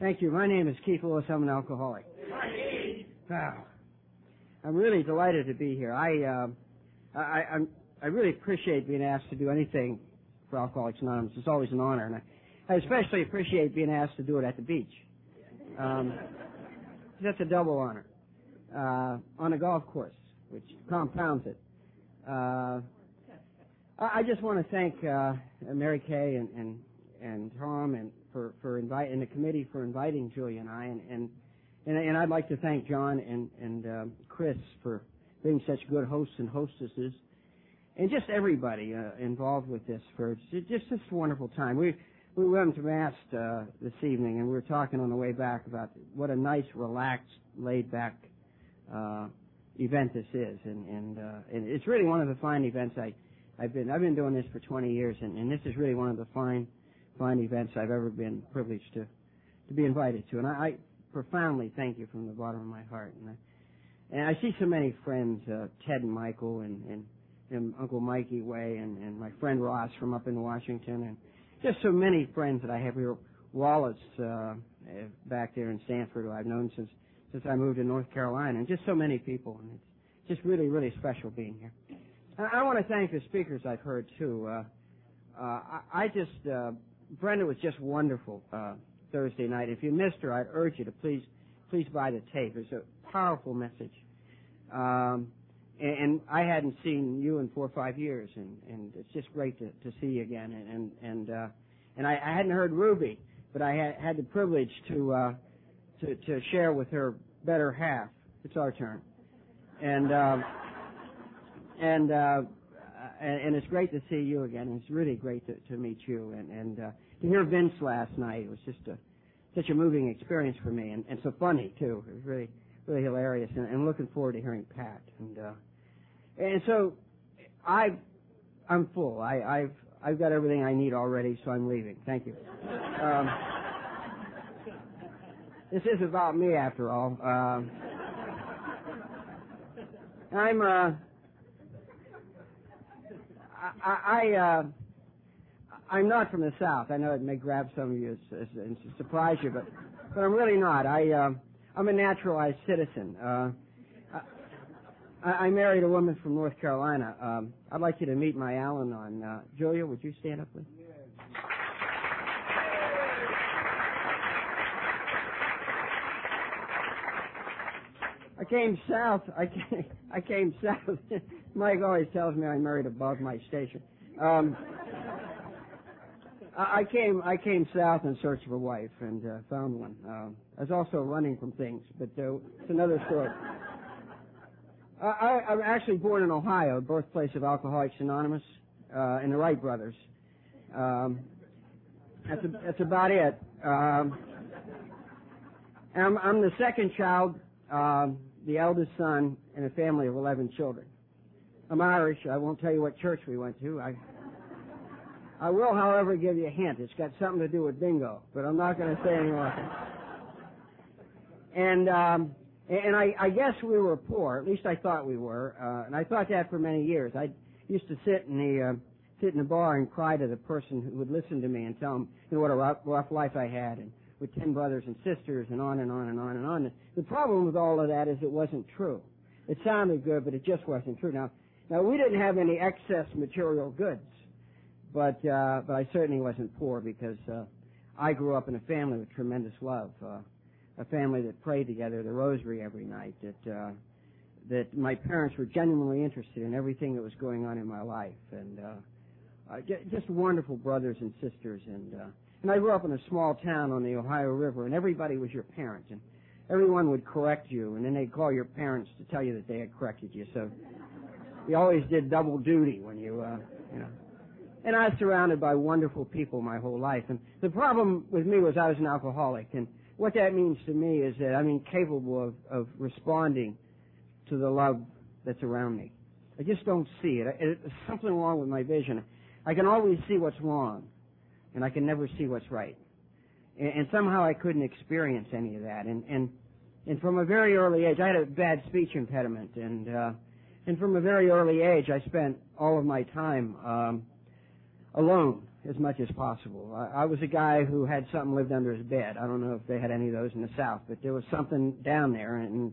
Thank you. My name is Keith Lewis. I'm an alcoholic. Wow. I'm really delighted to be here. I, uh, I, I'm, I really appreciate being asked to do anything for Alcoholics Anonymous. It's always an honor, and I, I especially appreciate being asked to do it at the beach. Um, that's a double honor. Uh, on a golf course, which compounds it. Uh, I just want to thank uh, Mary Kay and, and and Tom and for for inviting the committee for inviting Julia and I and and and, and I'd like to thank John and and um, Chris for being such good hosts and hostesses, and just everybody uh, involved with this for just this wonderful time. We we went to mass uh, this evening and we were talking on the way back about what a nice, relaxed, laid back event this is, and and, uh, and it's really one of the fine events I. I've been I've been doing this for 20 years, and, and this is really one of the fine fine events I've ever been privileged to to be invited to, and I, profoundly thank you from the bottom of my heart. And I, and I see so many friends, uh, Ted and Michael, and, and Uncle Mikey Way, and, and my friend Ross from up in Washington, and just so many friends that I have here. Wallace uh, back there in Sanford, who I've known since since I moved to North Carolina, and just so many people, and it's just really really special being here. I, I want to thank the speakers I've heard too. Uh, uh, I, I just uh, Brenda was just wonderful uh, Thursday night. If you missed her, I'd urge you to please please buy the tape. It's a powerful message. Um, and, and I hadn't seen you in four or five years, and, and it's just great to, to see you again. And and and, uh, and I, I hadn't heard Ruby, but I had, had the privilege to uh, to to share with her better half. It's our turn, and uh, and. Uh, and, and it's great to see you again. It's really great to, to meet you and, and uh, to hear Vince last night. It was just a, such a moving experience for me, and, and so funny too. It was really really hilarious, and, and looking forward to hearing Pat. And uh, and so I I'm full. I, I've I've got everything I need already, so I'm leaving. Thank you. Um, this is about me, after all. Um, I'm uh, I, I uh, I'm not from the South. I know it may grab some of you and surprise you, but but I'm really not. I uh, I'm a naturalized citizen. Uh, I, I married a woman from North Carolina. Um, I'd like you to meet my Al-Anon. Uh, Julia, would you stand up, please? I came south. I came, I came south. Mike always tells me I married above my station. Um, I came I came south in search of a wife and uh, found one. Uh, I was also running from things, but uh, it's another story. I, I, I'm actually born in Ohio, birthplace of Alcoholics Anonymous uh, and the Wright brothers. Um, that's a, that's about it. Um, I'm, I'm the second child, um, the eldest son in a family of 11 children. I'm Irish. I won't tell you what church we went to. I I will, however, give you a hint. It's got something to do with bingo, but I'm not going to say any more. And um, and I, I guess we were poor. At least I thought we were, uh, and I thought that for many years. I used to sit in the uh, sit in the bar and cry to the person who would listen to me and tell him you know, what a rough, rough life I had, and with ten brothers and sisters, and on and on and on and on. The problem with all of that is it wasn't true. It sounded good, but it just wasn't true. Now, now we didn't have any excess material goods but uh, but I certainly wasn't poor because uh, I grew up in a family with tremendous love, uh, a family that prayed together the rosary every night. That uh, that my parents were genuinely interested in everything that was going on in my life, and uh, uh, just wonderful brothers and sisters. And uh, and I grew up in a small town on the Ohio River, and everybody was your parent, and everyone would correct you, and then they'd call your parents to tell you that they had corrected you. So you always did double duty when you uh, you know. And I was surrounded by wonderful people my whole life. And the problem with me was I was an alcoholic. And what that means to me is that I'm incapable of, of responding to the love that's around me. I just don't see it. There's something wrong with my vision. I can always see what's wrong, and I can never see what's right. And, and somehow I couldn't experience any of that. And, and and from a very early age, I had a bad speech impediment, and uh, and from a very early age, I spent all of my time um, alone as much as possible. I, I was a guy who had something lived under his bed. I don't know if they had any of those in the South, but there was something down there, and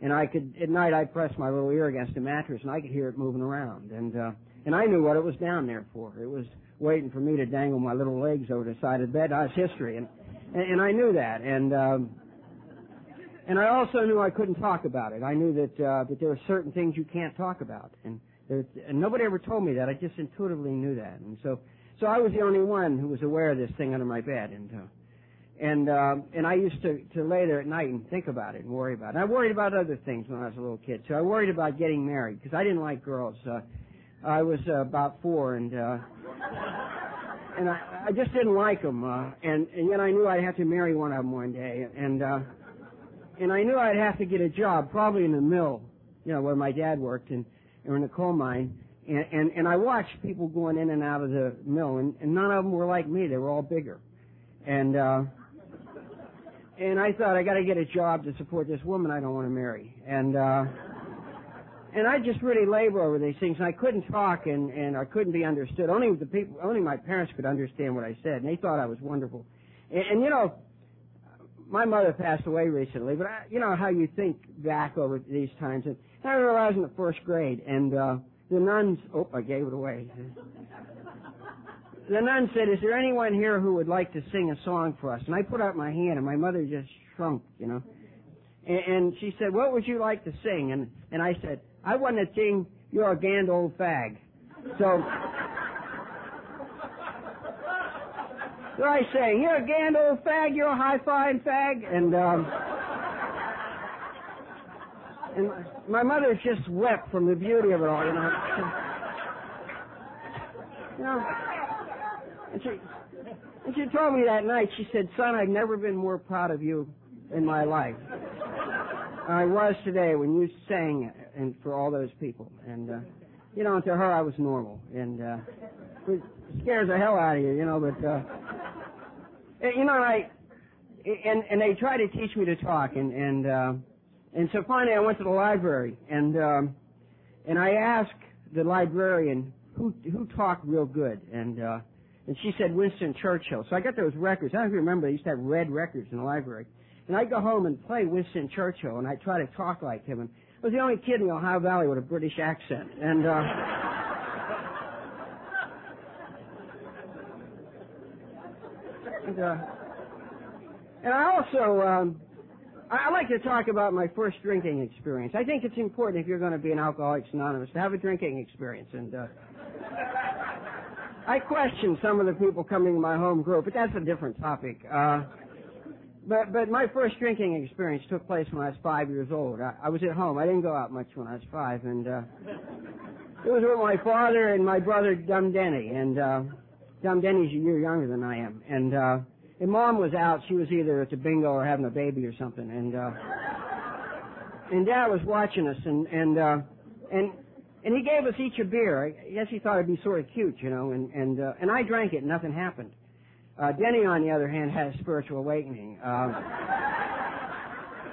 and I could at night I'd press my little ear against a mattress, and I could hear it moving around, and uh, and I knew what it was down there for. It was waiting for me to dangle my little legs over the side of the bed. That was history, and and, and I knew that, and. Um, and I also knew I couldn't talk about it. I knew that uh, that there were certain things you can't talk about, and, there, and nobody ever told me that. I just intuitively knew that, and so so I was the only one who was aware of this thing under my bed, and uh, and uh, and I used to to lay there at night and think about it and worry about it. I worried about other things when I was a little kid. So I worried about getting married because I didn't like girls. Uh, I was uh, about four, and uh, and I, I just didn't like them. Uh, and and yet I knew I'd have to marry one of them one day, and uh, and I knew I'd have to get a job, probably in the mill, you know, where my dad worked, and or in the coal mine. And, and, and I watched people going in and out of the mill, and, and none of them were like me. They were all bigger. And, uh, and I thought I got to get a job to support this woman I don't want to marry. And, uh, and I just really labor over these things. And I couldn't talk, and, and I couldn't be understood. Only the people, only my parents could understand what I said, and they thought I was wonderful. And, and you know, my mother passed away recently, but I, you know how you think back over these times. And I remember I was in the first grade, and uh, the nuns, oh, I gave it away. the nun said, is there anyone here who would like to sing a song for us? And I put out my hand and my mother just shrunk, you know. And, and she said, what would you like to sing? And, and I said, I want to sing You're a Gand Old Fag. So, so I sang, You're a Gand Old Fag, you're a high-fiving fag. And, um, and my, my mother just wept from the beauty of it all, you know. you know, and she, and she told me that night, she said, son, I've never been more proud of you in my life. I was today when you sang and for all those people. And, uh, you know, and to her I was normal. And, uh, it scares the hell out of you, you know, but, uh, you know, I, and, and they try to teach me to talk and, and, uh, and so finally I went to the library and, um, and I asked the librarian who, who talked real good and, uh, and she said Winston Churchill. So I got those records. I don't remember, they used to have red records in the library. And I'd go home and play Winston Churchill and I'd try to talk like him. And was the only kid in the Ohio Valley with a British accent. And, uh, and, uh, and I also, um, I like to talk about my first drinking experience. I think it's important if you're going to be an Alcoholics Anonymous to have a drinking experience. And uh, I question some of the people coming to my home group, but that's a different topic. Uh, but but my first drinking experience took place when I was five years old. I, I was at home. I didn't go out much when I was five, and uh, it was with my father and my brother Dum Denny. And uh, Dum Denny's a year younger than I am, and. Uh, and mom was out. She was either at the bingo or having a baby or something. And uh, and dad was watching us, and and uh, and and he gave us each a beer. I guess he thought it'd be sort of cute, you know. And and uh, and I drank it, and nothing happened. Uh, Denny, on the other hand, had a spiritual awakening. Uh,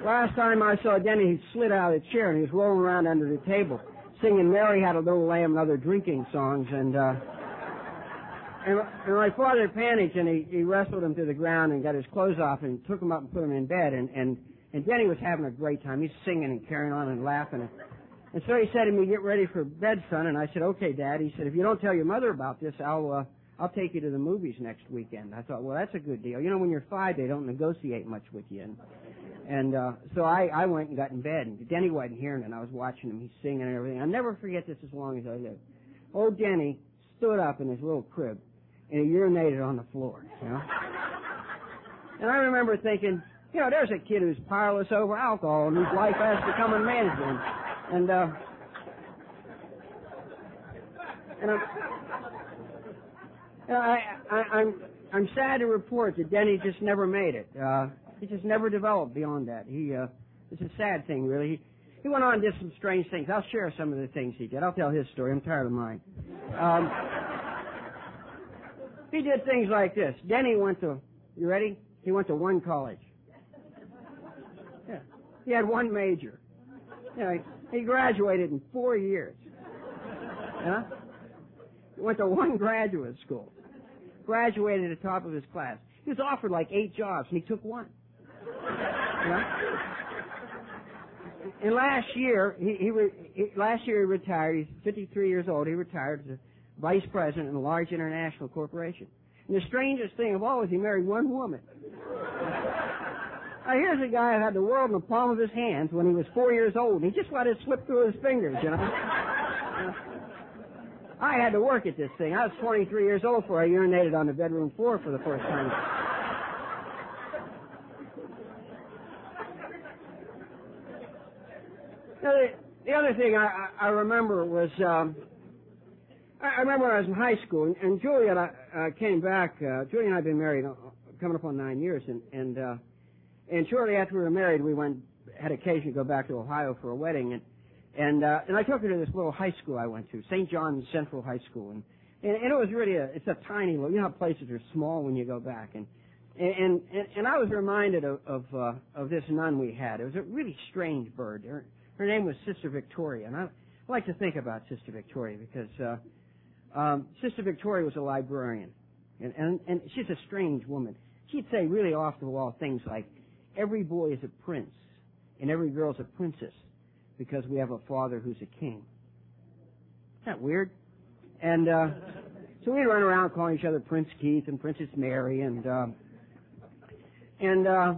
last time I saw Denny, he slid out of the chair and he was rolling around under the table, singing "Mary Had a Little Lamb" and other drinking songs, and. Uh, and, and my father panicked and he, he wrestled him to the ground and got his clothes off and took him up and put him in bed. And, and, and Denny was having a great time. He's singing and carrying on and laughing. And, and so he said to me, get ready for bed, son. And I said, okay, dad. He said, if you don't tell your mother about this, I'll, uh, I'll take you to the movies next weekend. I thought, well, that's a good deal. You know, when you're five, they don't negotiate much with you. And, and uh, so I, I went and got in bed. And Denny wasn't hearing it. I was watching him. He's singing and everything. I'll never forget this as long as I live. Old Denny stood up in his little crib and he urinated on the floor, you know. And I remember thinking, you know, there's a kid who's powerless over alcohol and whose life has become unmanageable. And, uh, and I'm, I, I, I'm, I'm sad to report that Denny just never made it. Uh, he just never developed beyond that. He, uh, it's a sad thing, really. He, he went on and did some strange things. I'll share some of the things he did. I'll tell his story. I'm tired of mine. Um, he did things like this. Denny went to, you ready? He went to one college. Yeah. He had one major. You know, he graduated in four years. Huh? He went to one graduate school. Graduated at the top of his class. He was offered like eight jobs, and he took one. And last year, he, he, he last year he retired. He's 53 years old. He retired as a vice president in a large international corporation. And the strangest thing of all is he married one woman. Now here's a guy who had the world in the palm of his hands when he was four years old, and he just let it slip through his fingers, you know. I had to work at this thing. I was 23 years old before I urinated on the bedroom floor for the first time. the, the other thing I, I remember was um, I remember I was in high school, and, and Julia and I uh, came back. Uh, Julia and I had been married uh, coming up on nine years, and and uh, and shortly after we were married, we went had occasion to go back to Ohio for a wedding, and and uh, and I took her to this little high school I went to, St. John's Central High School, and and, and it was really a it's a tiny little. You know how places are small when you go back, and and and, and I was reminded of of, uh, of this nun we had. It was a really strange bird. Her, her name was Sister Victoria, and I, like to think about Sister Victoria because uh, um, Sister Victoria was a librarian, and, and and she's a strange woman. She'd say really off the wall things like, "Every boy is a prince, and every girl's a princess, because we have a father who's a king." Isn't that weird? And uh, so we'd run around calling each other Prince Keith and Princess Mary, and uh, and uh,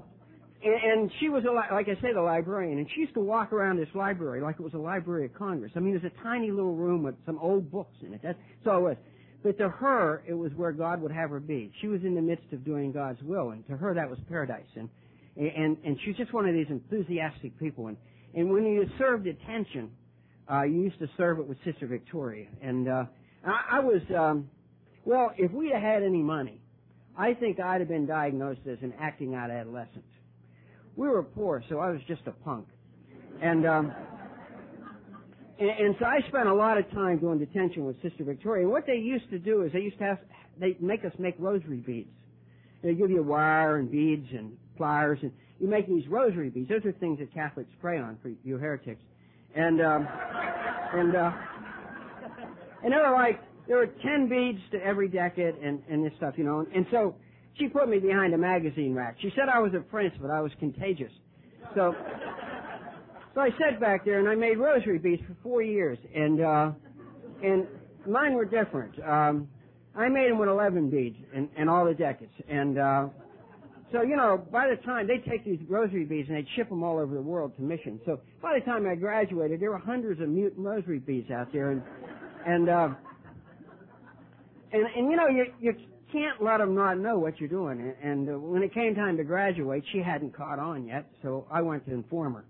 and, and she was, a, li- like I say, the librarian, and she used to walk around this library like it was a Library of Congress. I mean, it was a tiny little room with some old books in it. That's all it was. But to her, it was where God would have her be. She was in the midst of doing God's will, and to her, that was paradise. And and and she's just one of these enthusiastic people. And and when you served attention, uh, you used to serve it with Sister Victoria. And uh, I, I was, um, well, if we'd had any money, I think I'd have been diagnosed as an acting out adolescent we were poor, so I was just a punk. And, um, and, and so I spent a lot of time doing detention with Sister Victoria. And what they used to do is they used to have, they make us make rosary beads. They give you wire and beads and pliers, and you make these rosary beads. Those are things that Catholics pray on for you heretics. And, um, and, uh, and they were like, there were ten beads to every decade and, and this stuff, you know. And so she put me behind a magazine rack. She said I was a prince, but I was contagious. So, so I sat back there and I made rosary beads for four years, and uh, and mine were different. Um, I made them with 11 beads and, and all the decades, and uh, so you know, by the time they take these rosary beads and they'd ship them all over the world to missions. So by the time I graduated, there were hundreds of mutant rosary beads out there, and and uh, and and you know, you you can't let them not know what you're doing. And uh, when it came time to graduate, she hadn't caught on yet, so I went to inform her.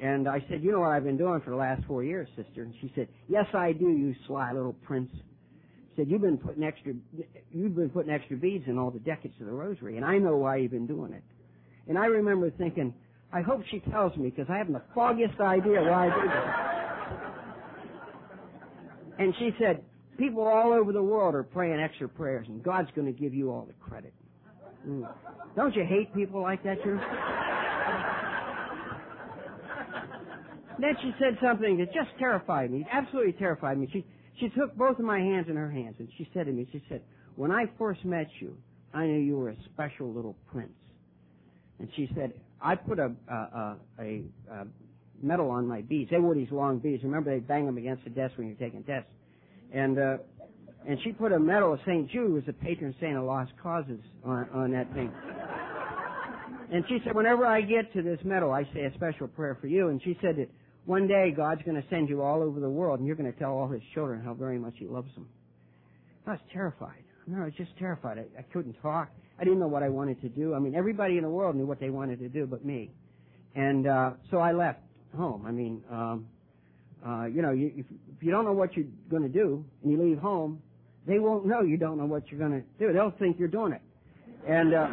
And I said, you know what I've been doing for the last four years, sister? And she said, yes, I do, you sly little prince. Said, you've been putting extra, you've been putting extra beads in all the decades of the rosary, and I know why you've been doing it. And I remember thinking, I hope she tells me, because I haven't the foggiest idea why I did this. And she said, People all over the world are praying extra prayers, and God's going to give you all the credit. Mm. Don't you hate people like that, too? then she said something that just terrified me, absolutely terrified me. She she took both of my hands in her hands, and she said to me, she said, "When I first met you, I knew you were a special little prince." And she said, "I put a a, a, a, medal on my beads. They wore these long beads. Remember, they bang them against the desk when you're taking tests." and uh, and she put a medal of St. Jude, who's the patron saint of lost causes, on, on that thing. And she said, whenever I get to this medal, I say a special prayer for you. And she said that one day God's going to send you all over the world, and you're going to tell all His children how very much He loves them. I was terrified. No, I was just terrified. I, I couldn't talk. I didn't know what I wanted to do. I mean, everybody in the world knew what they wanted to do, but me. And uh, so I left home. I mean, um, uh, you know, you, if, if you don't know what you're going to do and you leave home, they won't know you don't know what you're going to do. They'll think you're doing it. And uh,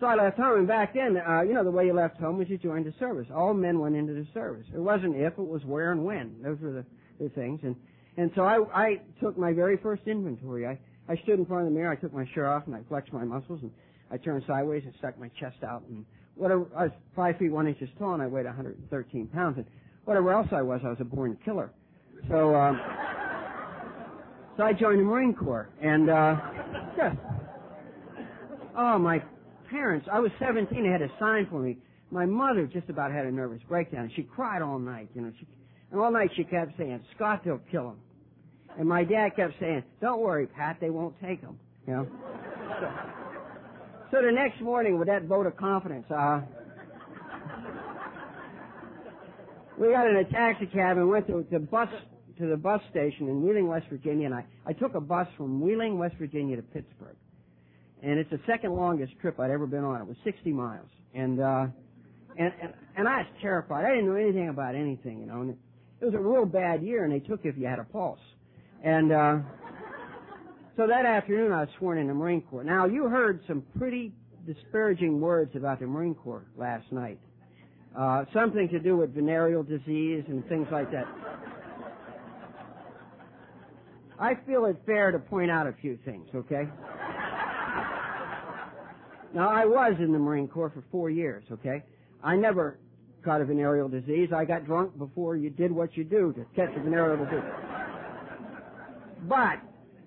so I left home, and back then, uh, you know, the way you left home was you joined the service. All men went into the service. It wasn't if, it was where and when. Those were the, the things. And and so I, I took my very first inventory. I, I stood in front of the mirror, I took my shirt off, and I flexed my muscles, and I turned sideways and stuck my chest out and whatever, I was five feet one inches tall and I weighed 113 pounds. And whatever else I was, I was a born killer. So, um, so I joined the Marine Corps. And, uh, yeah. Oh, my parents, I was 17, they had a sign for me. My mother just about had a nervous breakdown. She cried all night, you know. She, and all night she kept saying, Scott, they'll kill him. And my dad kept saying, don't worry, Pat, they won't take him. You know? So, so the next morning with that vote of confidence, uh, we got in a taxi cab and went to the bus to the bus station in Wheeling, West Virginia, and I, I took a bus from Wheeling, West Virginia to Pittsburgh. And it's the second longest trip I'd ever been on. It was 60 miles. And, uh, and, and, and I was terrified. I didn't know anything about anything, you know. And it was a real bad year, and they took if you had a pulse. And, uh, so that afternoon I was sworn in the Marine Corps. Now, you heard some pretty disparaging words about the Marine Corps last night. Uh, something to do with venereal disease and things like that. I feel it fair to point out a few things, okay? Now, I was in the Marine Corps for four years, okay? I never caught a venereal disease. I got drunk before you did what you do to catch a venereal disease. But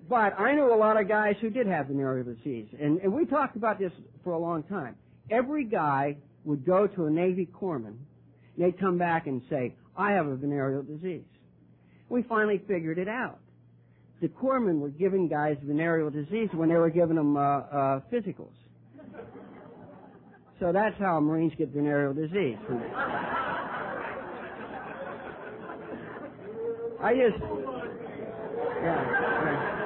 but I knew a lot of guys who did have venereal disease, and, and we talked about this for a long time. Every guy would go to a Navy corpsman, and they'd come back and say, I have a venereal disease. We finally figured it out. The corpsmen were giving guys venereal disease when they were giving them uh, uh, physicals. So that's how Marines get venereal disease. I just, yeah.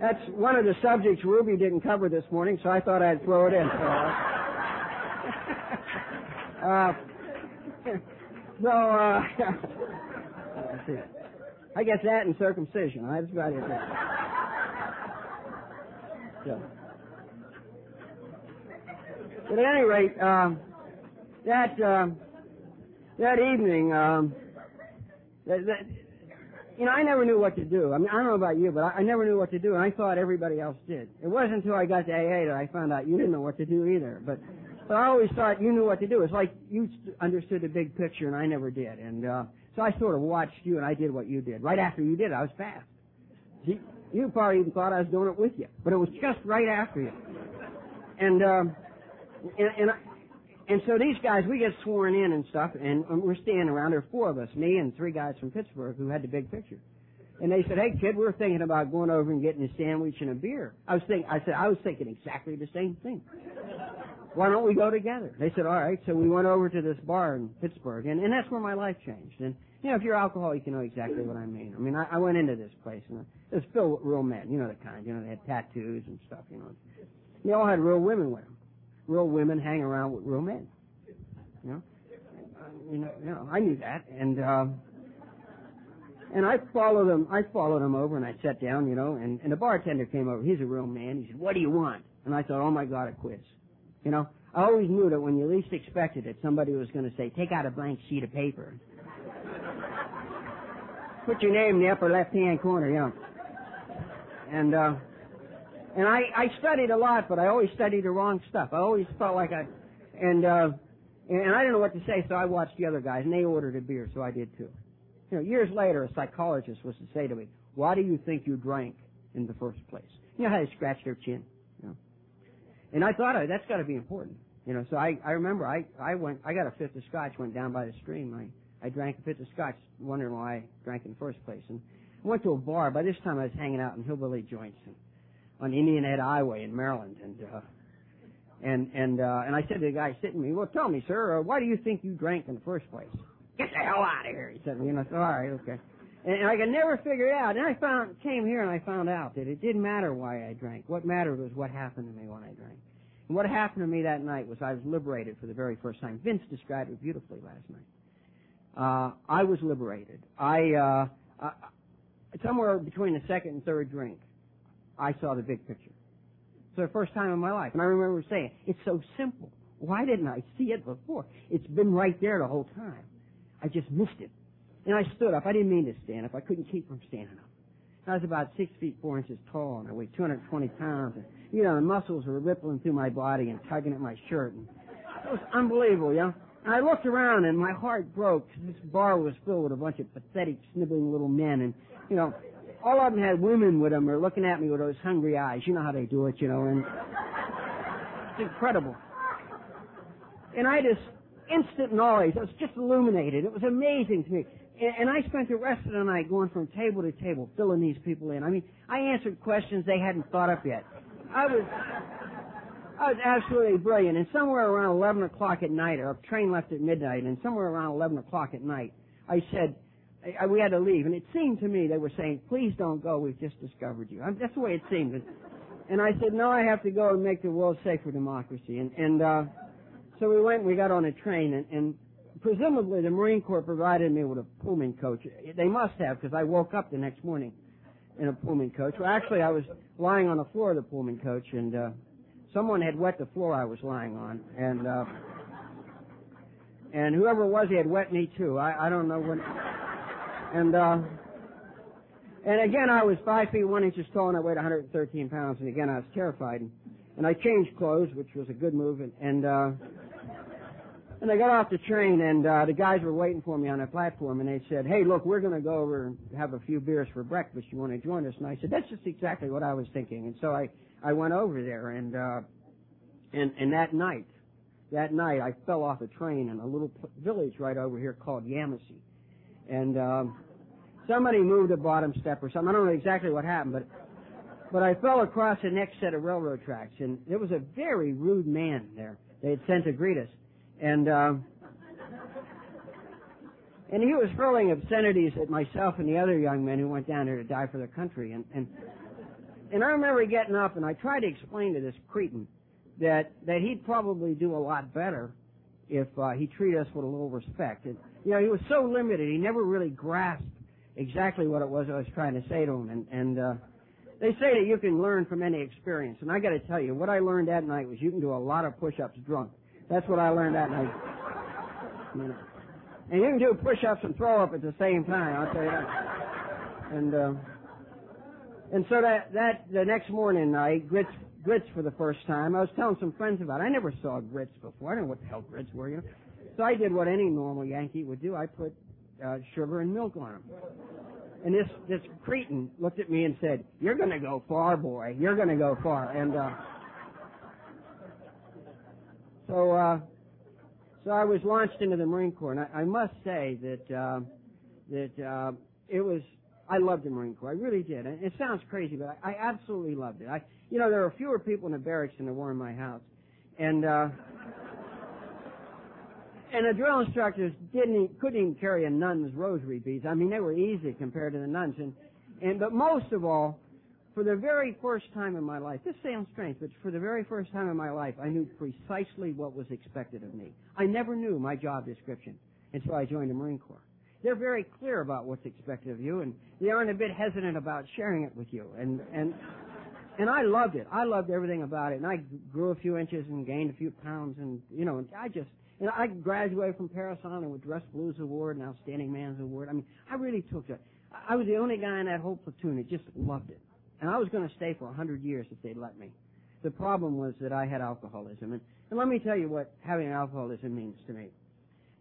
That's one of the subjects Ruby didn't cover this morning, so I thought I'd throw it in. So, uh, so uh, I guess that and circumcision. That's about it. So. But at any rate, um, that um, that evening, um, that, that, you know, I never knew what to do. I mean, I don't know about you, but I, I never knew what to do, and I thought everybody else did. It wasn't until I got to AA that I found out you didn't know what to do either. But, but I always thought you knew what to do. It's like you understood the big picture, and I never did. And uh, so I sort of watched you, and I did what you did. Right after you did, I was fast. See, you probably even thought I was doing it with you, but it was just right after you. And um, and, and and so these guys, we get sworn in and stuff, and we're standing around. There are four of us, me and three guys from Pittsburgh who had the big picture. And they said, "Hey, kid, we're thinking about going over and getting a sandwich and a beer." I was thinking, I said, I was thinking exactly the same thing. Why don't we go together? They said, "All right." So we went over to this bar in Pittsburgh, and and that's where my life changed. And you know, if you're alcoholic, you can know exactly what I mean. I mean, I, I went into this place, and it was filled with real men. You know the kind. You know, they had tattoos and stuff. You know, they all had real women with them real women hang around with real men. You know, you know, you know I knew that, and uh, and I followed them. I followed them over, and I sat down, you know, and and the bartender came over. He's a real man. He said, "What do you want?" And I thought, "Oh my God, a quiz." You know, I always knew that when you least expected it, somebody was going to say, "Take out a blank sheet of paper." Put your name in the upper left-hand corner, know. And uh, and I, I studied a lot, but I always studied the wrong stuff. I always felt like I, and, uh, and I didn't know what to say, so I watched the other guys, and they ordered a beer, so I did too. You know, years later, a psychologist was to say to me, why do you think you drank in the first place? You know how they scratch their chin? You know? And I thought, oh, that's gotta be important. You know, so I, I remember I, I went, I got a fifth of scotch, went down by the stream. I, I drank a fifth of scotch, wondering why I drank in the first place. And went to a bar. By this time I was hanging out in hillbilly joints. And on Indian Head Highway in Maryland, and uh, and and uh, and I said to the guy sitting me, well, tell me, sir, uh, why do you think you drank in the first place? Get the hell out of here, he said. You know, all right, okay. And, and I could never figure it out. And I found came here and I found out that it didn't matter why I drank. What mattered was what happened to me when I drank. And what happened to me that night was I was liberated for the very first time. Vince described it beautifully last night. Uh, I was liberated. I, uh, uh, somewhere between the second and third drink, I saw the big picture. For the first time in my life. And I remember saying, it's so simple. Why didn't I see it before? It's been right there the whole time. I just missed it. And I stood up. I didn't mean to stand up. I couldn't keep from standing up. I was about six feet four inches tall, and I weighed 220 pounds. And, you know, the muscles were rippling through my body and tugging at my shirt. And it was unbelievable, you know. And I looked around, and my heart broke. This bar was filled with a bunch of pathetic, sniveling little men, and you know, all of them had women with them, or looking at me with those hungry eyes. You know how they do it, you know, and it's incredible. And I just instant knowledge. I was just illuminated. It was amazing to me. And I spent the rest of the night going from table to table, filling these people in. I mean, I answered questions they hadn't thought up yet. I was, I was absolutely brilliant. And somewhere around 11 o'clock at night, our train left at midnight, and somewhere around 11 o'clock at night, I said, I, we had to leave. And it seemed to me they were saying, please don't go, we've just discovered you. I, that's the way it seemed. And I said, no, I have to go and make the world safe for democracy. And, and, uh, so we went and we got on a train and, and presumably the Marine Corps provided me with a Pullman coach. They must have because I woke up the next morning in a Pullman coach. Well, actually, I was lying on the floor of the Pullman coach, and uh, someone had wet the floor I was lying on, and uh, and whoever it was, he had wet me too. I, I don't know when. And uh, and again, I was five feet one inches tall, and I weighed 113 pounds, and again, I was terrified. And I changed clothes, which was a good move, and. and uh, and I got off the train, and uh, the guys were waiting for me on the platform, and they said, "Hey, look, we're going to go over and have a few beers for breakfast. You want to join us?" And I said, "That's just exactly what I was thinking." And so I I went over there, and uh, and and that night, that night, I fell off a train in a little village right over here called Yemassee, and um, somebody moved a bottom step or something. I don't know exactly what happened, but but I fell across the next set of railroad tracks, and there was a very rude man there. They had sent to greet us and uh, and he was hurling obscenities at myself and the other young men who went down there to die for their country. And and and I remember getting up and I tried to explain to this cretin that that he'd probably do a lot better if uh, he treated us with a little respect. And you know, he was so limited; he never really grasped exactly what it was I was trying to say to him. And and uh, they say that you can learn from any experience, and I got to tell you, what I learned that night was you can do a lot of push-ups drunk. That's what I learned that night. You know. And you can do push-ups and throw up at the same time. I'll tell you that. And uh, and so that that the next morning I ate grits grits for the first time. I was telling some friends about it. I never saw grits before. I didn't know what the hell grits were. You know. So I did what any normal Yankee would do. I put uh, sugar and milk on them. And this this cretin looked at me and said, "You're going to go far, boy. You're going to go far." And uh, so, uh, so I was launched into the Marine Corps, and I, I must say that uh, that uh, it was. I loved the Marine Corps. I really did. And it sounds crazy, but I, I absolutely loved it. I, you know, there were fewer people in the barracks than there were in my house, and uh, and the drill instructors didn't couldn't even carry a nun's rosary beads. I mean, they were easy compared to the nuns, and and but most of all, for the very first time in my life, this sounds strange, but for the very first time in my life, I knew precisely what was expected of me. I never knew my job description until I joined the Marine Corps. They're very clear about what's expected of you, and they aren't a bit hesitant about sharing it with you. And and and I loved it. I loved everything about it. And I grew a few inches and gained a few pounds, and you know, I just and I graduated from Parris Island with Dress Blues Award and Outstanding Man's Award. I mean, I really took it. I was the only guy in that whole platoon that just loved it. And I was going to stay for a hundred years if they'd let me. The problem was that I had alcoholism. And, and let me tell you what having alcoholism means to me.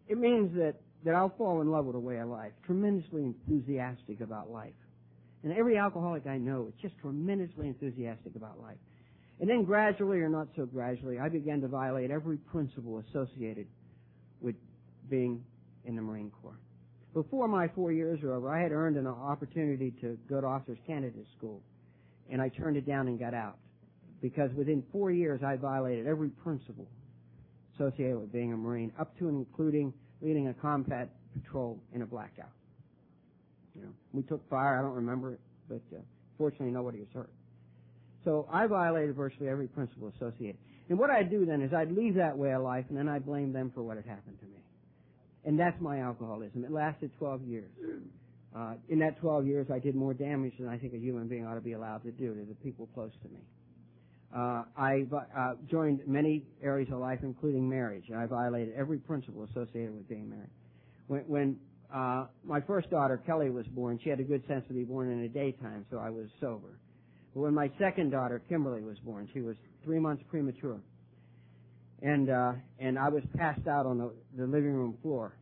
It means that, that I'll fall in love with a way of life, tremendously enthusiastic about life. And every alcoholic I know is just tremendously enthusiastic about life. And then gradually, or not so gradually, I began to violate every principle associated with being in the Marine Corps. Before my four years were over, I had earned an opportunity to go to Officers Candidate School and I turned it down and got out because within four years I violated every principle associated with being a Marine, up to and including leading a combat patrol in a blackout. You know, we took fire. I don't remember it, but uh, fortunately nobody was hurt. So I violated virtually every principle associated. And what I'd do then is I'd leave that way of life, and then I'd blame them for what had happened to me. And that's my alcoholism. It lasted 12 years. Uh, in that 12 years, I did more damage than I think a human being ought to be allowed to do to the people close to me. Uh, I uh, joined many areas of life, including marriage. I violated every principle associated with being married. When, when uh, my first daughter, Kelly, was born. She had a good sense to be born in the daytime, so I was sober. But when my second daughter, Kimberly, was born, she was three months premature. And, uh, and I was passed out on the, the living room floor.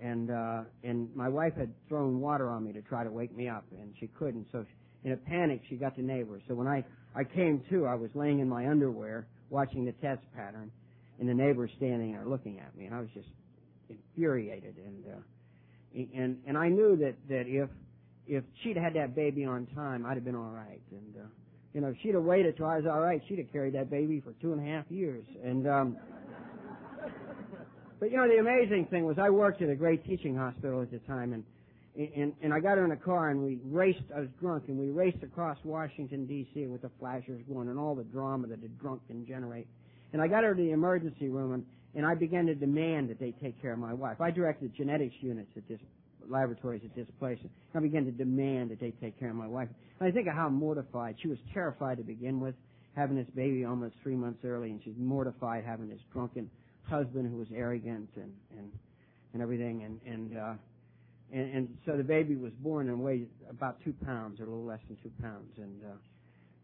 And, uh, and my wife had thrown water on me to try to wake me up, and she couldn't. So she, in a panic, she got the neighbors. So when I, I came to, I was laying in my underwear, watching the test pattern, and the neighbors standing there looking at me, and I was just infuriated. And, uh, and, and I knew that, that if, if she'd had that baby on time, I'd have been all right. And, uh, you know, if she'd have waited till I was all right, she'd have carried that baby for two and a half years. And, um, but you know, the amazing thing was I worked at a great teaching hospital at the time and, and, and I got her in a car and we raced, I was drunk and we raced across Washington DC with the flashers going and all the drama that a drunk can generate. And I got her to the emergency room and, and I began to demand that they take care of my wife. I directed genetics units at this laboratories at this place. I began to demand that they take care of my wife. And I think of how mortified. She was terrified to begin with, having this baby almost three months early, and she's mortified having this drunken husband who was arrogant and and and everything. And and uh, and, and so the baby was born and weighed about two pounds or a little less than two pounds. And uh,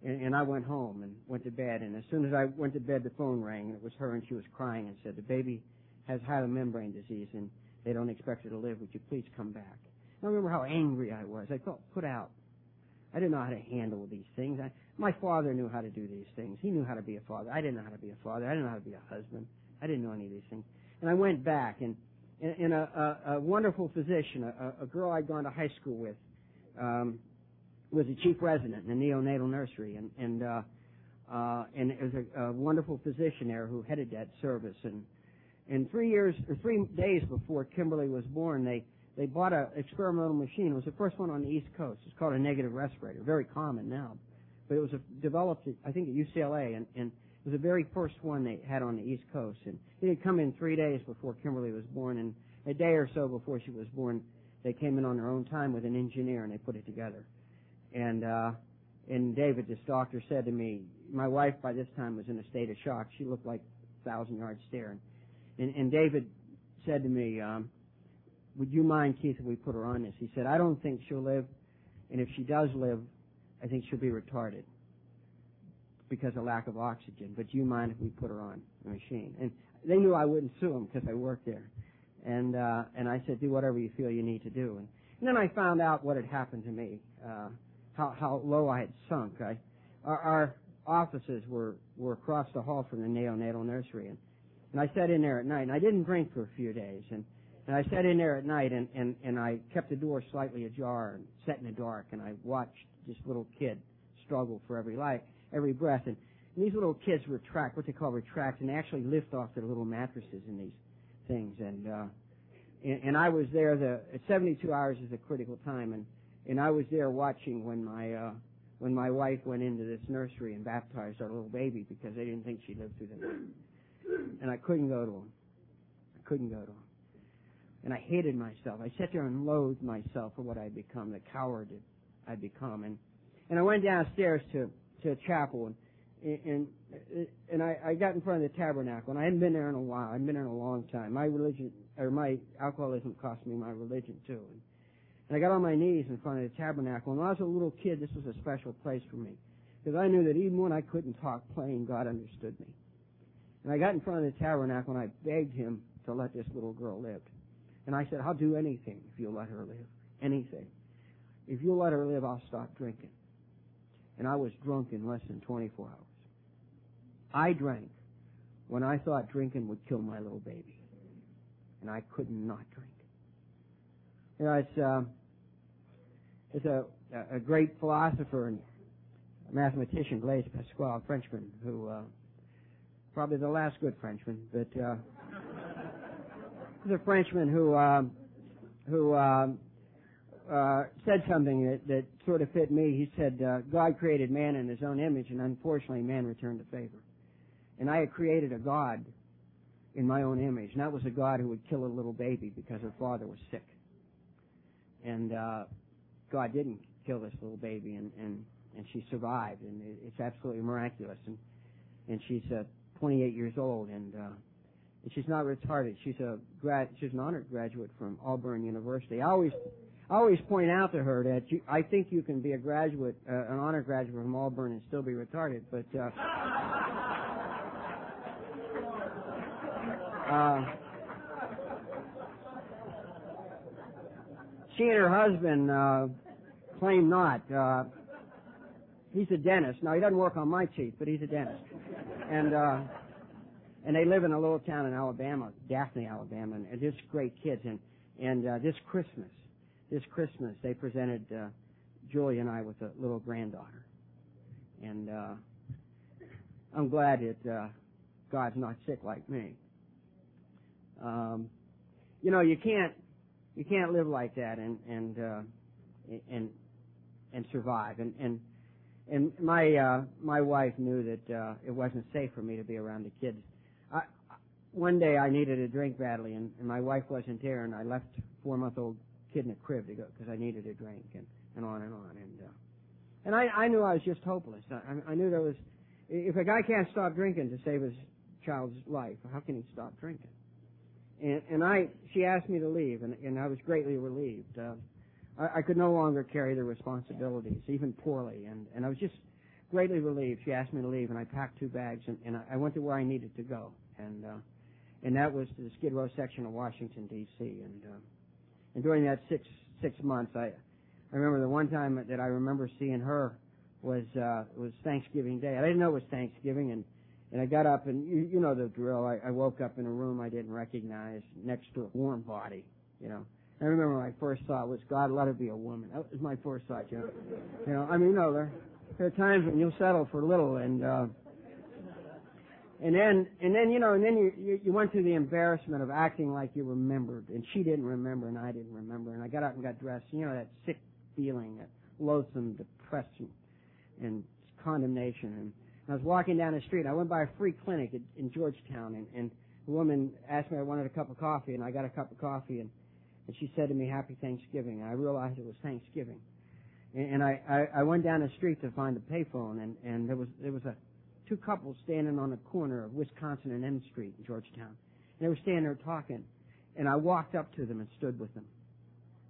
and, and I went home and went to bed. And as soon as I went to bed, the phone rang, and it was her, and she was crying and said the baby has hyaline disease and they don't expect her to live. Would you please come back? I remember how angry I was. I felt put out. I didn't know how to handle these things. I, my father knew how to do these things. He knew how to be a father. I didn't know how to be a father. I didn't know how to be a husband. I didn't know any of these things. And I went back, and, and, a, a, a wonderful physician, a, a girl I'd gone to high school with, um, was a chief resident in a neonatal nursery, and and uh, uh, and it was a, a wonderful physician there who headed that service, and and three years or three days before Kimberly was born, they they bought an experimental machine. It was the first one on the East Coast. It's called a negative respirator. Very common now, but it was a, developed, I think, at UCLA, and, and was the very first one they had on the East Coast. And it had come in three days before Kimberly was born, and a day or so before she was born, they came in on their own time with an engineer and they put it together. And uh, and David, this doctor, said to me, my wife by this time was in a state of shock. She looked like a thousand yard stare. And and, and David said to me, um, would you mind, Keith, if we put her on this? He said, I don't think she'll live, and if she does live, I think she'll be retarded because of lack of oxygen. But do you mind if we put her on the machine? And they knew I wouldn't sue them because I worked there. And, uh, and I said, do whatever you feel you need to do. And, and then I found out what had happened to me, uh, how, how low I had sunk. I, our, our offices were, were across the hall from the neonatal nursery. And and I sat in there at night, and I didn't drink for a few days, and, and I sat in there at night, and, and, and I kept the door slightly ajar and sat in the dark, and I watched this little kid struggle for every light, every breath, and, and these little kids retract, what they call retract, and they actually lift off their little mattresses in these things, and, uh, and, and I was there, the, 72 hours is a critical time, and, and I was there watching when my, uh, when my wife went into this nursery and baptized our little baby because they didn't think she'd live through the night and I couldn't go to him. I couldn't go to him. And I hated myself. I sat there and loathed myself for what I'd become, the coward that I'd become. And and I went downstairs to to chapel and and and I, I got in front of the tabernacle and I hadn't been there in a while. I'd been there in a long time. My religion or my alcoholism cost me my religion too. And, and I got on my knees in front of the tabernacle. And when I was a little kid, this was a special place for me because I knew that even when I couldn't talk plain, God understood me. And I got in front of the tabernacle and I begged him to let this little girl live. And I said, I'll do anything if you'll let her live. Anything. If you'll let her live, I'll stop drinking. And I was drunk in less than 24 hours. I drank when I thought drinking would kill my little baby. And I could not drink. You know, it's, uh, it's a, a great philosopher and mathematician, Blaise Pascal, a Frenchman, who uh, probably the last good Frenchman, but uh, the Frenchman who um, who um, uh, said something that, that sort of fit me. He said, uh, "God created man in His own image, and unfortunately, man returned the favor." And I had created a God in my own image, and that was a God who would kill a little baby because her father was sick. And uh, God didn't kill this little baby, and and and she survived, and it, it's absolutely miraculous. And and she's uh, 28 years old, and uh, And she's not retarded. She's a grad. She's an honored graduate from Auburn University. I always, I always point out to her that you, I think you can be a graduate, uh, an honor graduate from Auburn and still be retarded. But uh, uh, she and her husband uh, claim not. Uh, he's a dentist. Now he doesn't work on my teeth, but he's a dentist, and uh, and they live in a little town in Alabama, Daphne, Alabama, and they're just great kids. And and uh, this Christmas, this Christmas, they presented uh, Julie and I with a little granddaughter, and uh, I'm glad that uh, God's not sick like me. Um, you know, you can't you can't live like that and and uh, and and survive. And and and my uh, my wife knew that uh, it wasn't safe for me to be around the kids. I, one day I needed a drink badly, and, and my wife wasn't there, and I left four month old kid in a crib to go because I needed a drink, and and on and on, and uh, and I I knew I was just hopeless. I, I knew there was if a guy can't stop drinking to save his child's life, how can he stop drinking? And, and I, she asked me to leave, and, and I was greatly relieved. Uh, I, I could no longer carry the responsibilities, even poorly, and, and I was just greatly relieved. She asked me to leave, and I packed two bags, and, and I went to where I needed to go, and uh, and that was the Skid Row section of Washington D.C. And uh, and during that six six months, I I remember the one time that I remember seeing her was uh, was Thanksgiving Day. I didn't know it was Thanksgiving, and and I got up, and you, you know the drill. I, I woke up in a room I didn't recognize, next to a warm body, you know. I remember my first thought was, God, let her be a woman. That was my first thought, you know. You know, I mean, no, there, there are times when you'll settle for little, and uh, and then and then you know, and then you, you you went through the embarrassment of acting like you remembered, and she didn't remember, and I didn't remember, and I got out and got dressed. You know that sick feeling, that loathsome depression, and condemnation, and I was walking down the street. I went by a free clinic in, in Georgetown, and, and a woman asked me I wanted a cup of coffee, and I got a cup of coffee, and, and she said to me, "Happy Thanksgiving." And I realized it was Thanksgiving, and, and I, I I went down the street to find a payphone, and and there was there was a two couples standing on the corner of Wisconsin and M Street in Georgetown, and they were standing there talking, and I walked up to them and stood with them,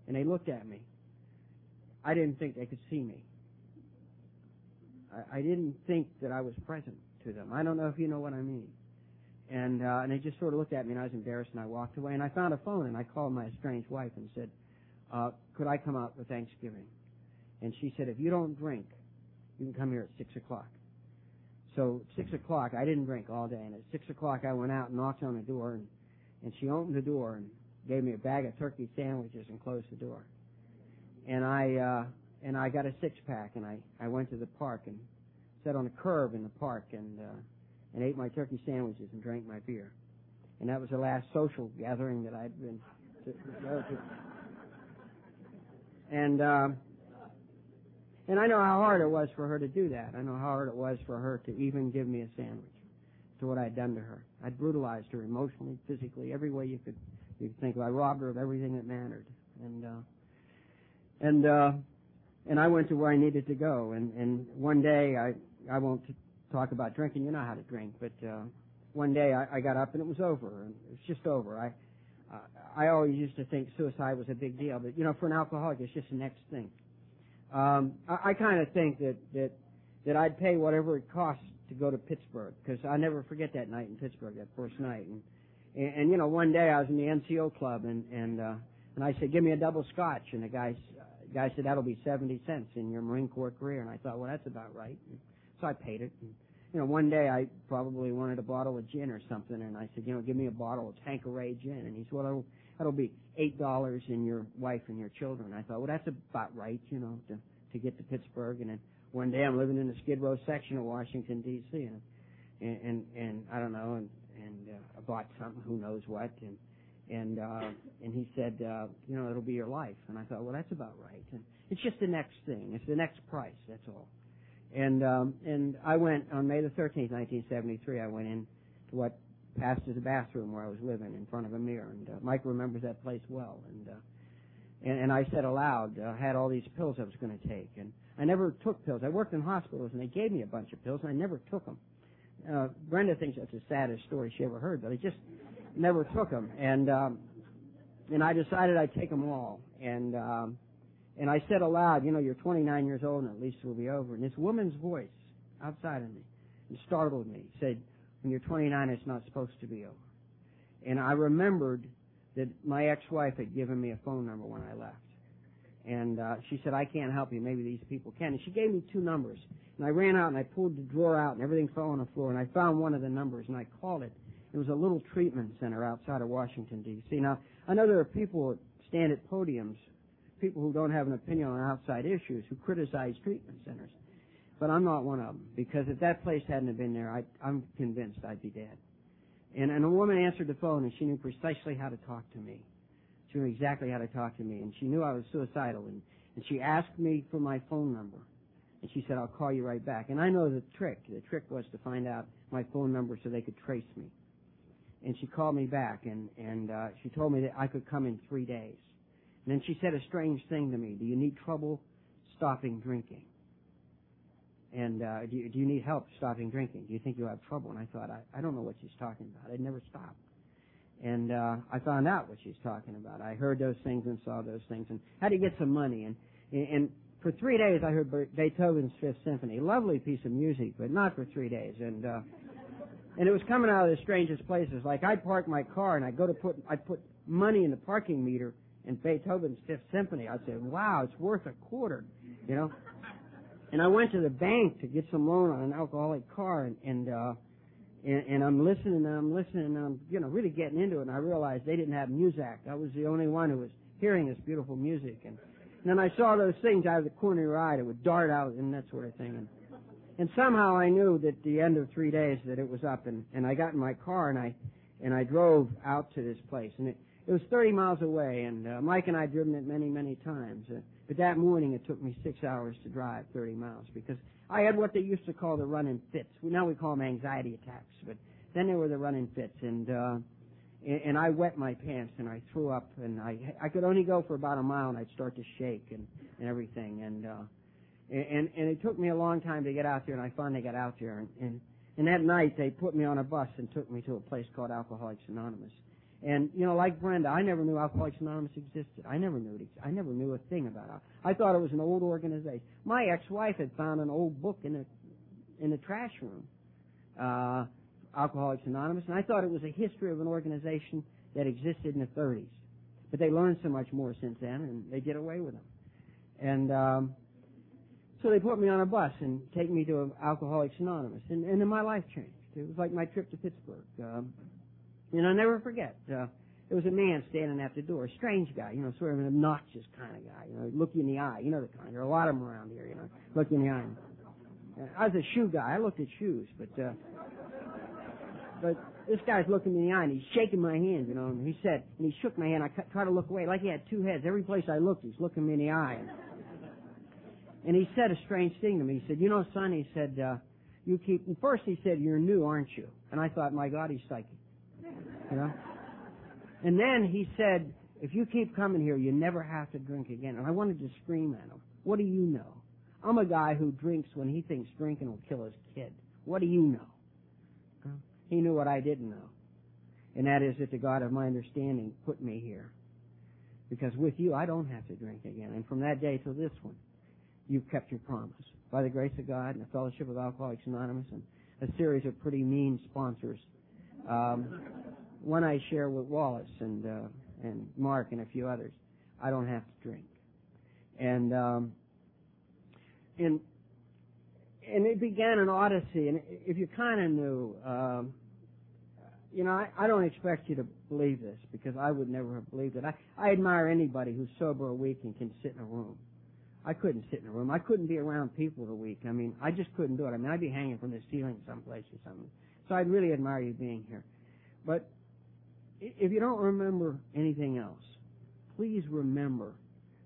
and they looked at me. I didn't think they could see me. I, I didn't think that I was present to them. I don't know if you know what I mean. And uh, and they just sort of looked at me, and I was embarrassed, and I walked away. And I found a phone, and I called my estranged wife and said, uh, "Could I come out for Thanksgiving?" And she said, "If you don't drink, you can come here at six o'clock." So six o'clock, I didn't drink all day, and at six o'clock, I went out and knocked on the door, and and she opened the door and gave me a bag of turkey sandwiches and closed the door. And I uh, and I got a six pack, and I I went to the park and sat on a curb in the park and uh, and ate my turkey sandwiches and drank my beer. And that was the last social gathering that I'd been to, to go to. And uh, and I know how hard it was for her to do that. I know how hard it was for her to even give me a sandwich to what I'd done to her. I'd brutalized her emotionally, physically, every way you could you could think of. I robbed her of everything that mattered. And uh and uh and I went to where I needed to go. And and one day I I won't talk about drinking. You know how to drink, but uh, one day I, I got up and it was over. And it was just over. I uh, I always used to think suicide was a big deal, but you know, for an alcoholic, it's just the next thing. Um, I, I kind of think that that that I'd pay whatever it costs to go to Pittsburgh because I never forget that night in Pittsburgh, that first night. And, and and you know, one day I was in the NCO club and and uh, and I said, "Give me a double scotch," and the guy uh, guy said, "That'll be seventy cents in your Marine Corps career." And I thought, well, that's about right. And, so I paid it. And, you know, one day I probably wanted a bottle of gin or something, and I said, you know, give me a bottle of Tanqueray gin. And he said, well, that'll, be eight dollars in your wife and your children. I thought, well, that's about right, you know, to to get to Pittsburgh. And then one day I'm living in the Skid Row section of Washington D.C. and and and, and I don't know, and and uh, I bought something, who knows what, and and uh, and he said, uh, you know, it'll be your life. And I thought, well, that's about right. And it's just the next thing. It's the next price. That's all. And um, and I went on May the 13th, 1973. I went in to what passed as a bathroom where I was living in front of a mirror. And uh, Mike remembers that place well. And uh, and, and I said aloud, uh, had all these pills I was going to take. And I never took pills. I worked in hospitals, and they gave me a bunch of pills, and I never took them. Uh, Brenda thinks that's the saddest story she ever heard, but it just never took them. And um, and I decided I'd take them all. And um, and I said aloud, you know, you're 29 years old and at least it will be over. And this woman's voice outside of me, startled me. Said, when you're 29, it's not supposed to be over. And I remembered that my ex-wife had given me a phone number when I left. And uh, she said, I can't help you. Maybe these people can. And she gave me two numbers. And I ran out and I pulled the drawer out and everything fell on the floor. And I found one of the numbers and I called it. It was a little treatment center outside of Washington, D.C. Now, I know there are people that stand at podiums, people who don't have an opinion on outside issues, who criticize treatment centers. But I'm not one of them because if that place hadn't have been there, I, I'm convinced I'd be dead. And, and a woman answered the phone and she knew precisely how to talk to me. She knew exactly how to talk to me and she knew I was suicidal and, and she asked me for my phone number. And she said, I'll call you right back. And I know the trick. The trick was to find out my phone number so they could trace me. And she called me back and, and uh, she told me that I could come in three days. And then she said a strange thing to me. Do you need trouble stopping drinking? And uh, do, you, do you need help stopping drinking? Do you think you'll have trouble? And I thought, I, I don't know what she's talking about. I'd never stopped. And uh, I found out what she's talking about. I heard those things and saw those things and how to get some money. And, and for three days I heard Beethoven's Fifth Symphony. Lovely piece of music, but not for three days. And uh, and it was coming out of the strangest places. Like I'd park my car and I'd go to put I'd put money in the parking meter in Beethoven's Fifth Symphony. I'd say, "Wow, it's worth a quarter," you know. And I went to the bank to get some loan on an alcoholic car, and and, uh, and, and I'm listening and I'm listening and I'm you know really getting into it. And I realized they didn't have Muzak. I was the only one who was hearing this beautiful music. And, and then I saw those things out of the corner of your eye that would dart out and that sort of thing. And, and somehow I knew that the end of three days that it was up. And, and I got in my car and I and I drove out to this place. And it, it was 30 miles away. And uh, Mike and I had driven it many many times. Uh, but that morning it took me six hours to drive 30 miles because I had what they used to call the running fits. Now we call them anxiety attacks, but then they were the running fits and, uh, and, and I wet my pants and I threw up and I, I could only go for about a mile and I'd start to shake and, and everything and, uh, and, and it took me a long time to get out there and I finally got out there and, and, and that night they put me on a bus and took me to a place called Alcoholics Anonymous. And you know, like Brenda, I never knew Alcoholics Anonymous existed. I never knew it. I never knew a thing about it. I thought it was an old organization. My ex-wife had found an old book in a in the trash room, uh, Alcoholics Anonymous, and I thought it was a history of an organization that existed in the 30s. But they learned so much more since then, and they get away with them. And um, so they put me on a bus and take me to Alcoholics Anonymous, and, and then my life changed. It was like my trip to Pittsburgh. Um, and I'll never forget, uh, there was a man standing at the door, a strange guy, you know, sort of an obnoxious kind of guy, you know, look you in the eye, you know the kind. There are a lot of them around here, you know, look you in the eye. Uh, I was a shoe guy. I looked at shoes, but uh, but this guy's looking me in the eye and he's shaking my hand, you know. And he said, and he shook my hand. I tried to look away, like he had two heads. Every place I looked, he's looking me in the eye. And he said a strange thing to me. He said, "You know, son," he said, uh, "you keep." First, he said, "You're new, aren't you?" And I thought, "My God, he's psychic." You know? And then he said, if you keep coming here, you never have to drink again. And I wanted to scream at him. What do you know? I'm a guy who drinks when he thinks drinking will kill his kid. What do you know? He knew what I didn't know. And that is that the God of my understanding put me here. Because with you, I don't have to drink again. And from that day till this one, you've kept your promise. By the grace of God and the fellowship of Alcoholics Anonymous and a series of pretty mean sponsors um, one I share with Wallace and uh, and Mark and a few others. I don't have to drink, and um, and and it began an odyssey. And if you kind of knew, um, you know, I, I don't expect you to believe this because I would never have believed it. I, I admire anybody who's sober a week and can sit in a room. I couldn't sit in a room. I couldn't be around people a week. I mean, I just couldn't do it. I mean, I'd be hanging from the ceiling someplace or something. So I'd really admire you being here. But if you don't remember anything else, please remember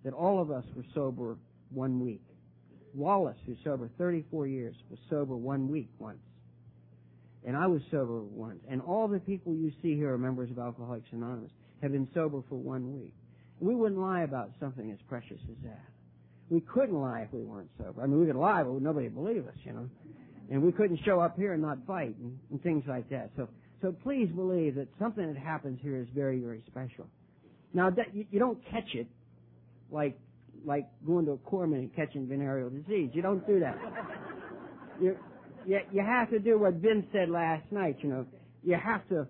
that all of us were sober one week. Wallace, who's sober 34 years, was sober one week once. And I was sober once. And all the people you see here are members of Alcoholics Anonymous, have been sober for one week. We wouldn't lie about something as precious as that. We couldn't lie if we weren't sober. I mean, we could lie, but nobody would believe us, you know. And we couldn't show up here and not fight and, and things like that. So So please believe that something that happens here is very, very special. Now, that, you, you don't catch it like like going to a corpsman and catching venereal disease. You don't do that. you, you you have to do what Ben said last night. You know, you have to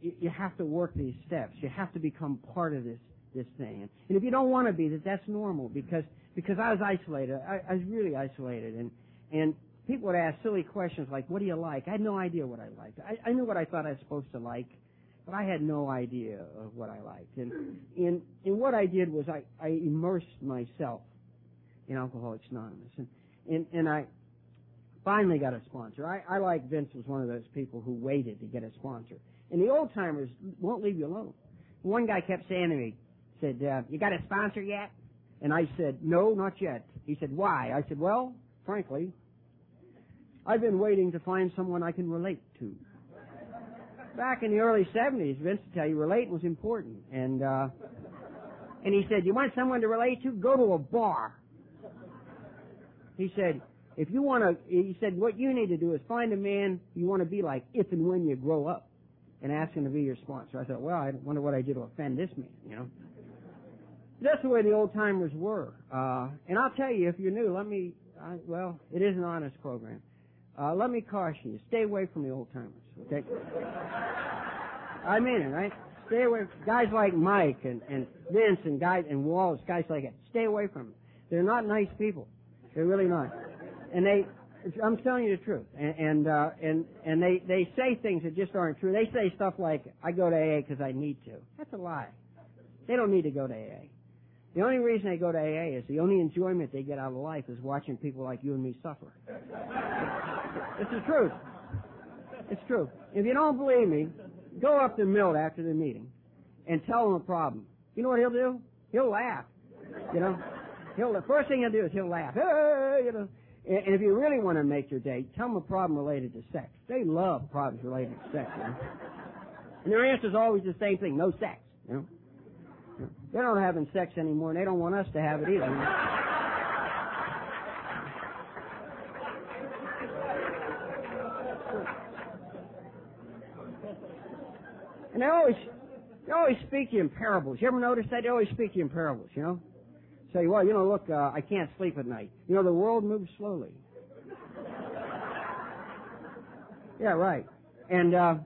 you, you have to work these steps. You have to become part of this this thing. And if you don't want to be, that that's normal because because I was isolated. I, I was really isolated, and and people would ask silly questions like, "What do you like?" I had no idea what I liked. I, I knew what I thought I was supposed to like, but I had no idea of what I liked. And and and what I did was I I immersed myself in Alcoholics Anonymous, and and and I finally got a sponsor. I I like Vince was one of those people who waited to get a sponsor, and the old timers won't leave you alone. One guy kept saying to me, said, uh, "You got a sponsor yet?" And I said, "No, not yet." He said, "Why?" I said, "Well, frankly." I've been waiting to find someone I can relate to. Back in the early 70s, Vince to tell you, relating was important. And, uh, and he said, you want someone to relate to? Go to a bar. He said, if you want to, he said, what you need to do is find a man you want to be like if and when you grow up and ask him to be your sponsor. I thought, well, I wonder what I did to offend this man, you know. That's the way the old timers were. Uh, and I'll tell you, if you're new, let me, I, well, it is an honest program. Uh, let me caution you, stay away from the old timers, okay? I mean it, right? Stay away from guys like Mike and, and Vince and guys and Wallace, guys like that. Stay away from them. They're not nice people. They're really not. And they, I'm telling you the truth. And, and, uh, and, and they, they say things that just aren't true. They say stuff like, I go to AA because I need to. That's a lie. They don't need to go to AA. The only reason they go to AA is the only enjoyment they get out of life is watching people like you and me suffer. it's the truth. It's true. If you don't believe me, go up to Milt after the meeting and tell him a problem. You know what he'll do? He'll laugh. You know? He'll, the first thing he'll do is he'll laugh. Hey, you know? And if you really want to make your day, tell them a problem related to sex. They love problems related to sex. You know? And their answer is always the same thing, no sex. You know? They're not having sex anymore, and they don't want us to have it either. and they always, they always speak to you in parables. You ever notice that? They always speak to you in parables, you know? Say, well, you know, look, uh, I can't sleep at night. You know, the world moves slowly. yeah, right. And, uh,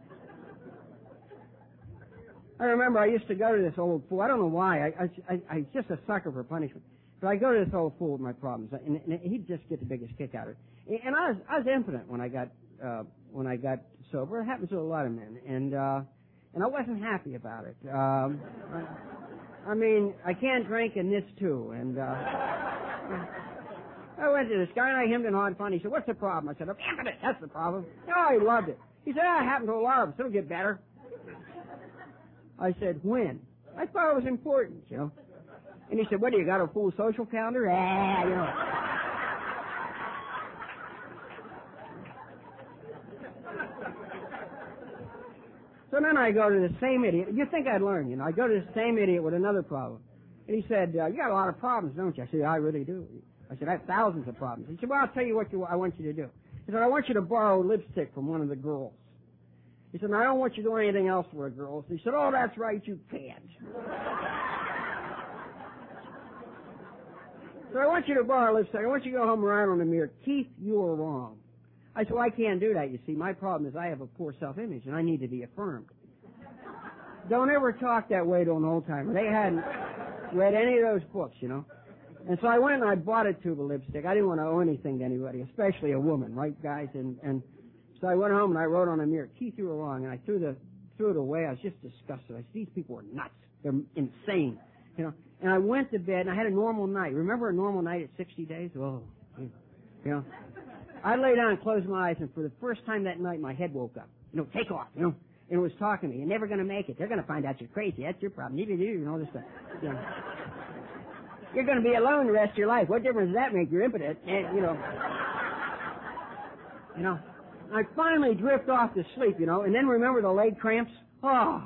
I remember I used to go to this old fool. I don't know why. I, I, I, I'm just a sucker for punishment. But I go to this old fool with my problems, and, and he'd just get the biggest kick out of it. And I was, I was impotent when I got, uh, when I got sober. It happens to a lot of men, and uh, and I wasn't happy about it. Um, I, I mean, I can't drink and this too, and. Uh, I went to this guy and I hemmed and hawed fun. He said, what's the problem? I said, I'm impotent. That's the problem. Oh, he loved it. He said, it happened to a lot of us. It'll get better. I said, when? I thought it was important, you know. And he said, what, do you got a full social calendar? Ah, you know. So then I go to the same idiot. You think I'd learn, you know. I go to the same idiot with another problem. And he said, uh, you got a lot of problems, don't you? I said, I really do. I said, I have thousands of problems. He said, well, I'll tell you what you, I want you to do. He said, I want you to borrow lipstick from one of the girls. He said, I don't want you to do anything else for a girl. He said, oh, that's right, you can't. so I want you to borrow lipstick. I want you to go home and write on the mirror, Keith, you are wrong. I said, well, I can't do that, you see. My problem is I have a poor self-image and I need to be affirmed. Don't ever talk that way to an old timer. They hadn't read any of those books, you know. And so I went and I bought a tube of lipstick. I didn't want to owe anything to anybody, especially a woman, right, guys? And, and so I went home and I wrote on a mirror, Keith, you were wrong. And I threw the threw it away. I was just disgusted. I said, these people are nuts. They're insane. You know. And I went to bed and I had a normal night. Remember a normal night at 60 days? Oh, you know. I lay down and closed my eyes, and for the first time that night, my head woke up. You know, take off. You know, and it was talking to me. You're never going to make it. They're going to find out you're crazy. That's your problem. You you know this stuff. You know. You're going to be alone the rest of your life. What difference does that make? You're impotent. And, you know. You know. I finally drift off to sleep, you know, and then remember the leg cramps? Oh,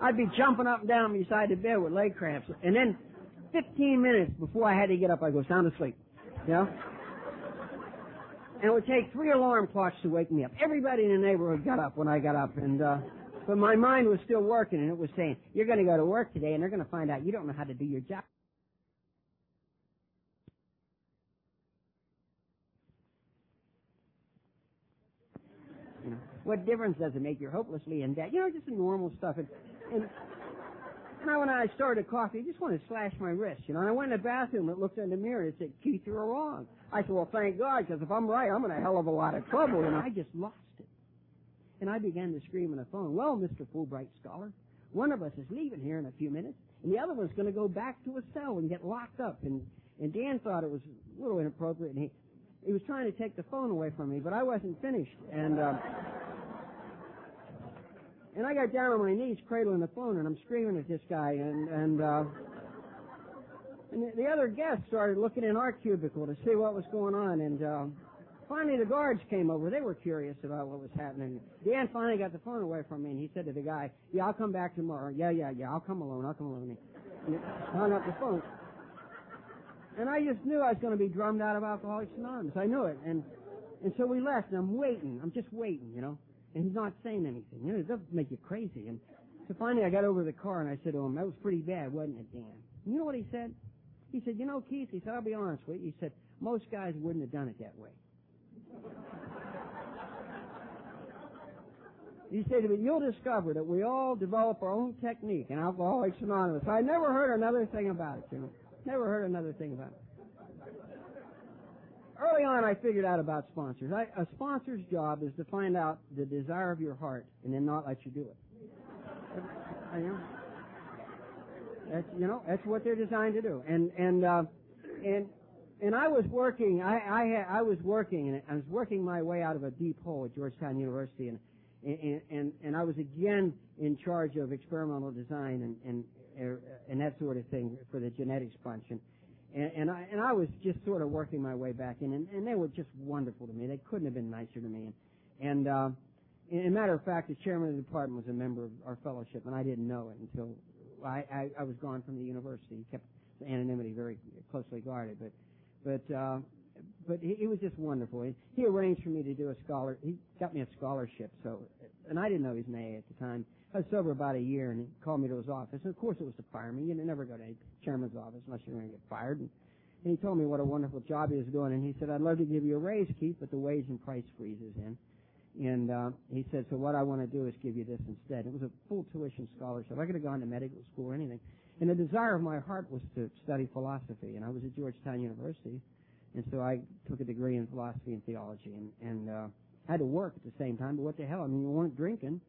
I'd be jumping up and down beside the bed with leg cramps. And then 15 minutes before I had to get up, I go sound asleep, you know? And it would take three alarm clocks to wake me up. Everybody in the neighborhood got up when I got up, and uh, but my mind was still working, and it was saying, "You're going to go to work today, and they're going to find out you don't know how to do your job." What difference does it make? You're hopelessly in debt. You know, just the normal stuff. And, and now when I started coffee, I just wanted to slash my wrist, you know. And I went in the bathroom and looked in the mirror and said, Keith, you're wrong. I said, well, thank God, because if I'm right, I'm in a hell of a lot of trouble. And I just lost it. And I began to scream on the phone, well, Mr. Fulbright Scholar, one of us is leaving here in a few minutes, and the other one's going to go back to a cell and get locked up. And, and Dan thought it was a little inappropriate, and he, he was trying to take the phone away from me, but I wasn't finished. And, uh, and I got down on my knees cradling the phone and I'm screaming at this guy and, and, uh, and the, the other guests started looking in our cubicle to see what was going on and, uh, finally the guards came over. They were curious about what was happening. Dan finally got the phone away from me and he said to the guy, yeah, I'll come back tomorrow. Yeah, yeah, yeah, I'll come alone. I'll come alone. He hung up the phone. And I just knew I was going to be drummed out of Alcoholics Anonymous. I knew it. And, and so we left and I'm waiting. I'm just waiting, you know and he's not saying anything. You know, it does make you crazy. And so finally I got over to the car and I said to him, that was pretty bad, wasn't it, Dan? You know what he said? He said, you know, Keith, he said, I'll be honest with you. He said, most guys wouldn't have done it that way. he said, but you'll discover that we all develop our own technique in Alcoholics Anonymous. I never heard another thing about it, you know. Never heard another thing about it early on, I figured out about sponsors. I, a sponsor's job is to find out the desire of your heart and then not let you do it. I, you know, that's you know that's what they're designed to do. And and uh, and and I was working. I I, had, I was working and I was working my way out of a deep hole at Georgetown University and. And, and and I was again in charge of experimental design and and and that sort of thing for the genetics bunch and and, and I and I was just sort of working my way back in, and, and they were just wonderful to me. They couldn't have been nicer to me. And, and uh, in a matter of fact, the chairman of the department was a member of our fellowship, and I didn't know it until I, I, I was gone from the university. He kept the anonymity very closely guarded, but but uh, but he, he was just wonderful. He, he arranged for me to do a scholar. He got me a scholarship. So, and I didn't know an A at the time. I was sober about a year, and he called me to his office. And of course, it was to fire me. You never go to a chairman's office unless you're going to get fired. And, and he told me what a wonderful job he was doing. And he said, "I'd love to give you a raise, Keith, but the wage and price freezes in." And uh, he said, "So what I want to do is give you this instead." It was a full tuition scholarship. I could have gone to medical school or anything. And the desire of my heart was to study philosophy, and I was at Georgetown University and so I took a degree in philosophy and theology and, and uh, had to work at the same time, but what the hell? I mean, you weren't drinking.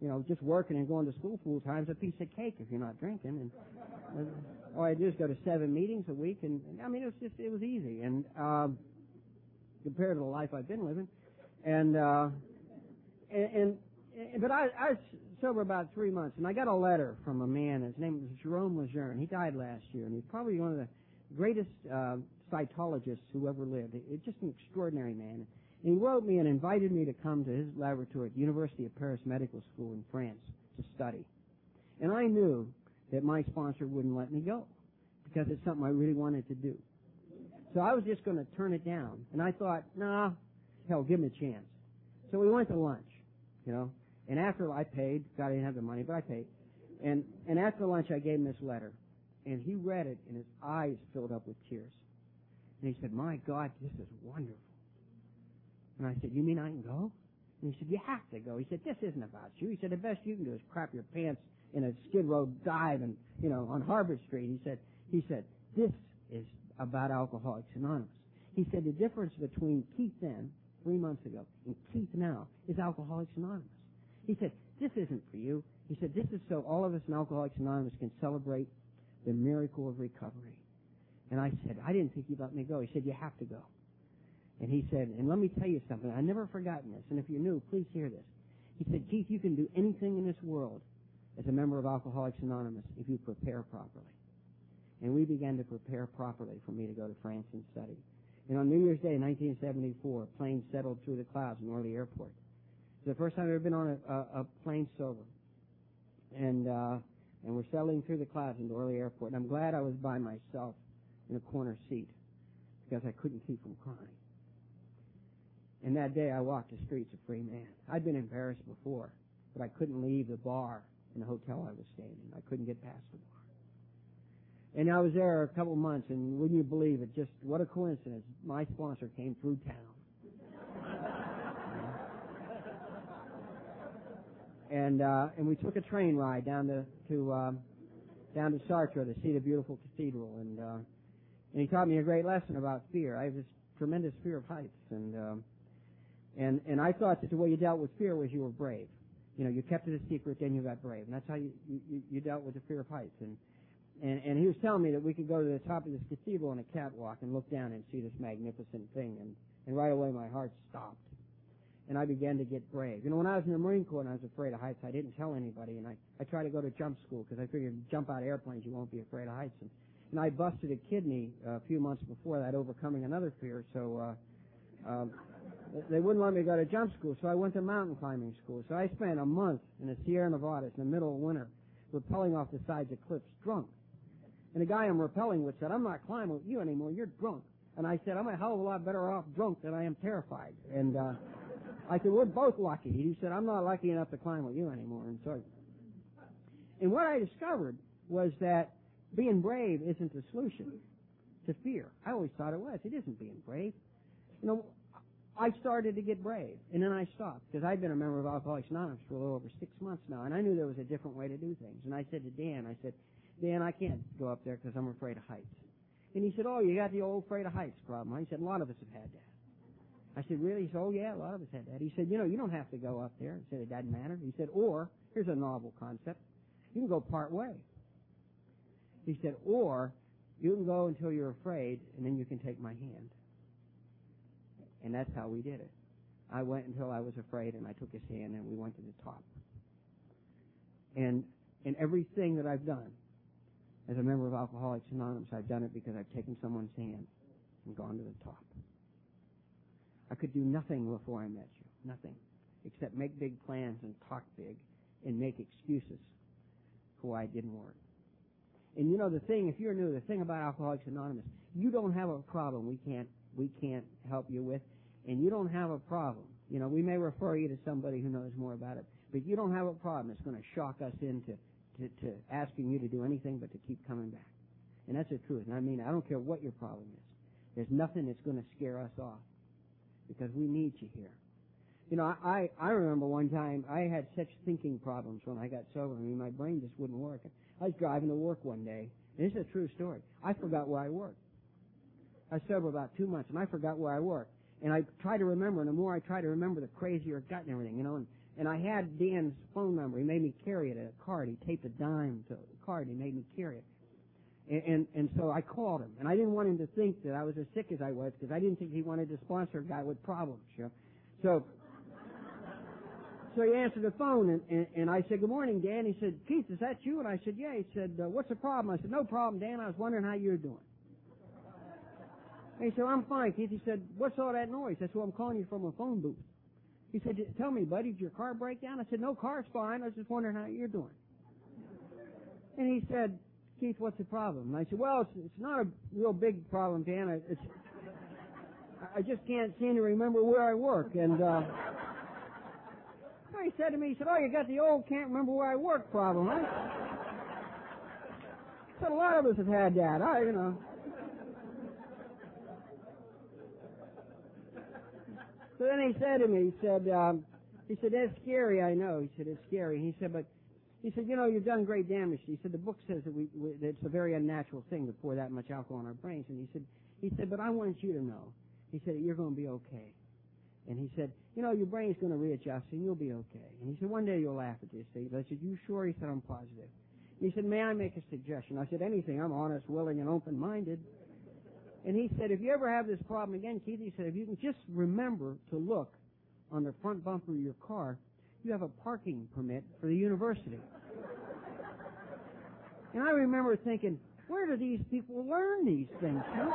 You know, just working and going to school full time is a piece of cake if you're not drinking. And uh, all I do is go to seven meetings a week, and, and I mean, it was just it was easy. And um, compared to the life I've been living, and uh, and, and, and but I, I was sober about three months, and I got a letter from a man. His name was Jerome Lejeune. He died last year, and he's probably one of the greatest uh, cytologist who ever lived. It's just an extraordinary man. He wrote me and invited me to come to his laboratory at the University of Paris Medical School in France to study. And I knew that my sponsor wouldn't let me go because it's something I really wanted to do. So I was just going to turn it down. And I thought, nah, hell, give him a chance. So we went to lunch, you know. And after I paid, God, I didn't have the money, but I paid. And, and after lunch, I gave him this letter. And he read it, and his eyes filled up with tears. And he said, My God, this is wonderful. And I said, You mean I can go? And he said, You have to go. He said, This isn't about you. He said, The best you can do is crap your pants in a skid row dive and, you know, on Harvard Street. He said, he said, This is about Alcoholics Anonymous. He said, The difference between Keith then, three months ago, and Keith now is Alcoholics Anonymous. He said, This isn't for you. He said, This is so all of us in Alcoholics Anonymous can celebrate the miracle of recovery. And I said, I didn't think you'd let me go. He said, you have to go. And he said, and let me tell you something. I've never forgotten this. And if you're new, please hear this. He said, Keith, you can do anything in this world as a member of Alcoholics Anonymous if you prepare properly. And we began to prepare properly for me to go to France and study. And on New Year's Day, 1974, a plane settled through the clouds in Orly Airport. It's the first time I've ever been on a, a, a plane sober. And, uh, and we're settling through the clouds into Orly Airport. And I'm glad I was by myself in a corner seat because I couldn't keep from crying. And that day I walked the streets a free man. I'd been embarrassed before, but I couldn't leave the bar in the hotel I was staying in. I couldn't get past the bar. And I was there a couple months, and wouldn't you believe it? Just what a coincidence! My sponsor came through town, and uh, and we took a train ride down to to um, down to Chartres to see the beautiful cathedral, and uh, and he taught me a great lesson about fear. I have this tremendous fear of heights, and um, and and I thought that the way you dealt with fear was you were brave. You know, you kept it a secret, then you got brave, and that's how you you, you dealt with the fear of heights. And and, and he was telling me that we could go to the top of this cathedral on a catwalk and look down and see this magnificent thing. And, and right away my heart stopped. And I began to get brave. You know, when I was in the Marine Corps and I was afraid of heights, I didn't tell anybody. And I, I tried to go to jump school because I figured jump out of airplanes, you won't be afraid of heights. And, and I busted a kidney a few months before that, overcoming another fear. So, uh, um, they wouldn't let me go to jump school, so I went to mountain climbing school. So I spent a month in the Sierra Nevadas in the middle of winter, rappelling off the sides of cliffs, drunk. And the guy I'm rappelling with said, I'm not climbing with you anymore, you're drunk. And I said, I'm a hell of a lot better off drunk than I am terrified. And, uh, I said, we're both lucky. He said, I'm not lucky enough to climb with you anymore. And so, and what I discovered was that being brave isn't the solution to fear. I always thought it was. It isn't being brave. You know, I started to get brave, and then I stopped because I'd been a member of Alcoholics Anonymous for a little over six months now, and I knew there was a different way to do things. And I said to Dan, I said, Dan, I can't go up there because I'm afraid of heights. And he said, Oh, you got the old afraid of heights problem. I said, A lot of us have had that. I said, Really? He said, Oh, yeah, a lot of us had that. He said, You know, you don't have to go up there. He said, It doesn't matter. He said, Or, here's a novel concept. You can go part way. He said, Or, you can go until you're afraid, and then you can take my hand. And that's how we did it. I went until I was afraid, and I took his hand, and we went to the top. And in everything that I've done, as a member of Alcoholics Anonymous, I've done it because I've taken someone's hand and gone to the top. I could do nothing before I met you. Nothing. Except make big plans and talk big and make excuses for why it didn't work. And you know the thing, if you're new, the thing about Alcoholics Anonymous, you don't have a problem we can't we can't help you with, and you don't have a problem. You know, we may refer you to somebody who knows more about it, but you don't have a problem. It's going to shock us into to, to asking you to do anything but to keep coming back. And that's the truth. And I mean, I don't care what your problem is. There's nothing that's going to scare us off because we need you here. You know, I, I remember one time I had such thinking problems when I got sober. I mean, my brain just wouldn't work. I was driving to work one day, and this is a true story. I forgot where I worked. I was sober about two months, and I forgot where I worked. And I tried to remember, and the more I tried to remember, the crazier it got and everything, you know. And, and I had Dan's phone number. He made me carry it, a card. He taped a dime to a card. He made me carry it. And, and, and so I called him. And I didn't want him to think that I was as sick as I was, because I didn't think he wanted to sponsor a guy with problems, you know. So, so he answered the phone, and, and, and I said, good morning, Dan. He said, Keith, is that you? And I said, yeah. He said, uh, what's the problem? I said, no problem, Dan. I was wondering how you're doing. And he said, I'm fine, Keith. He said, what's all that noise? That's why I'm calling you from a phone booth. He said, tell me, buddy, did your car break down? I said, no, car's fine. I was just wondering how you're doing. And he said, Keith, what's the problem? And I said, well, it's, it's not a real big problem, Dan. It's, I just can't seem to remember where I work. And, uh, he said to me, he said, oh, you got the old can't remember where I work problem, huh? I said, a lot of us have had that. I, you know. So then he said to me, he said, um, he said, that's scary, I know. He said, it's scary. He said, but, he said, you know, you've done great damage. He said, the book says that we, we that it's a very unnatural thing to pour that much alcohol in our brains. And he said, he said, but I want you to know. He said, you're going to be okay. And he said, you know, your brain's going to readjust and you'll be okay. And he said, one day you'll laugh at this, Steve. I said, you sure? He said, I'm positive. And he said, may I make a suggestion? I said, anything. I'm honest, willing, and open-minded. And he said, if you ever have this problem again, Keith, he said, if you can just remember to look on the front bumper of your car, you have a parking permit for the university. and I remember thinking, where do these people learn these things? Know?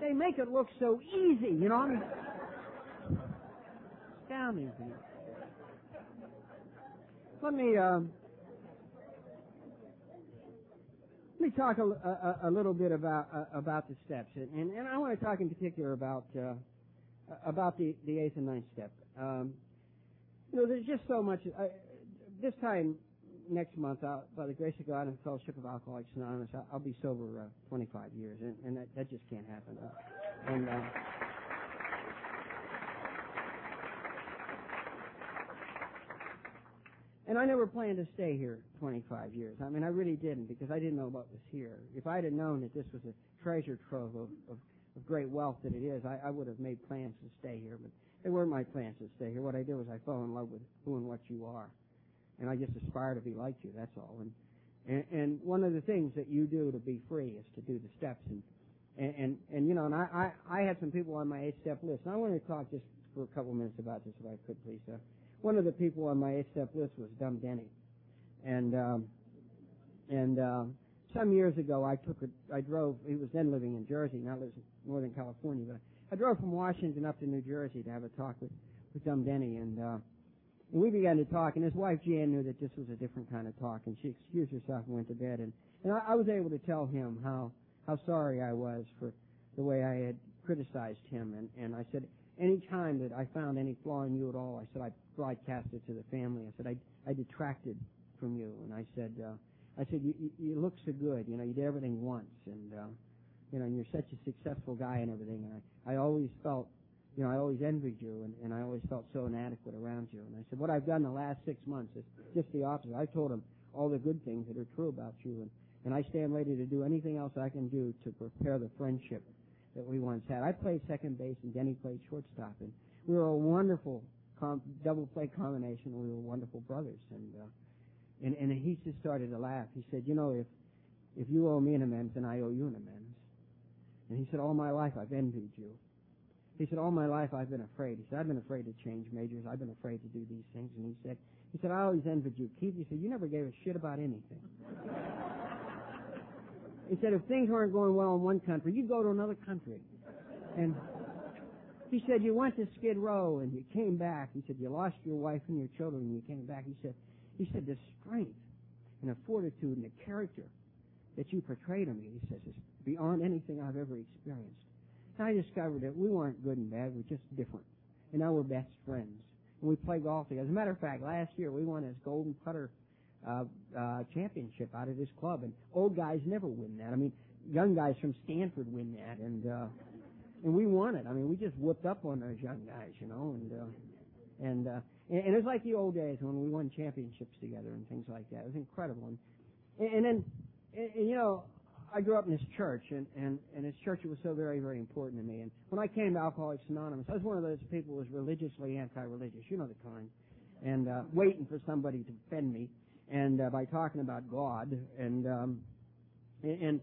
They make it look so easy, you know. Astounding. Let me uh, let me talk a, a, a little bit about uh, about the steps, and, and, I want to talk in particular about uh, about the the eighth and ninth step. Um, you know, there's just so much. I, this time next month, I'll, by the grace of God and Fellowship of Alcoholics Anonymous, I'll, I'll be sober uh, 25 years, and, and that, that just can't happen. Uh, and uh, and I never planned to stay here 25 years. I mean, I really didn't because I didn't know what was here. If I'd have known that this was a treasure trove of, of, of great wealth that it is, I, I would have made plans to stay here. But they weren't my plans to stay here. What I did was I fell in love with who and what you are and I just aspire to be like you. That's all. And, and and one of the things that you do to be free is to do the steps and and and, and you know, and I, I I had some people on my eight step list. And I want to talk just for a couple minutes about this, if I could, please. Uh, one of the people on my step list was Dumb Denny, and um, and uh, some years ago I took a I drove. He was then living in Jersey, now lives in Northern California, but I drove from Washington up to New Jersey to have a talk with with Dumb Denny, and uh, and we began to talk, and his wife Jan knew that this was a different kind of talk, and she excused herself and went to bed. And, and I, I was able to tell him how how sorry I was for the way I had criticized him, and and I said any time that I found any flaw in you at all, I said I broadcast it to the family. I said I I detracted from you, and I said uh, I said you, you you look so good, you know, you did everything once, and uh, you know, and you're such a successful guy and everything. And I I always felt you know, I always envied you and, and I always felt so inadequate around you. And I said, what I've done the last six months is just the opposite. I told him all the good things that are true about you and, and I stand ready to do anything else I can do to prepare the friendship that we once had. I played second base and Denny played shortstop and we were a wonderful com- double play combination. We were wonderful brothers and, uh, and, and he just started to laugh. He said, you know, if, if you owe me an amends, then I owe you an amends. And he said, all my life I've envied you. He said, all my life I've been afraid. He said, I've been afraid to change majors. I've been afraid to do these things. And he said, he said, I always envied you. Keith, he said, you never gave a shit about anything. He said, if things weren't going well in one country, you'd go to another country. And he said, you went to Skid Row and you came back. He said, you lost your wife and your children and you came back. He said, he said, the strength and the fortitude and the character that you portrayed to me, he says, is beyond anything I've ever experienced. And I discovered that we weren't good and bad, we're just different. And now we're best friends. And we play golf together. As a matter of fact, last year we won this golden putter uh, uh, championship out of this club, and old guys never win that. I mean, young guys from Stanford win that, and uh, and we won it. I mean, we just whooped up on those young guys, you know, and uh, and, uh, and and it was like the old days when we won championships together and things like that. It was incredible, and and then and, and you know I grew up in this church, and, and, and this church was so very, very important to me. And when I came to Alcoholics Anonymous, I was one of those people who was religiously anti-religious. You know the kind. And uh, waiting for somebody to offend me, and uh, by talking about God, and um, and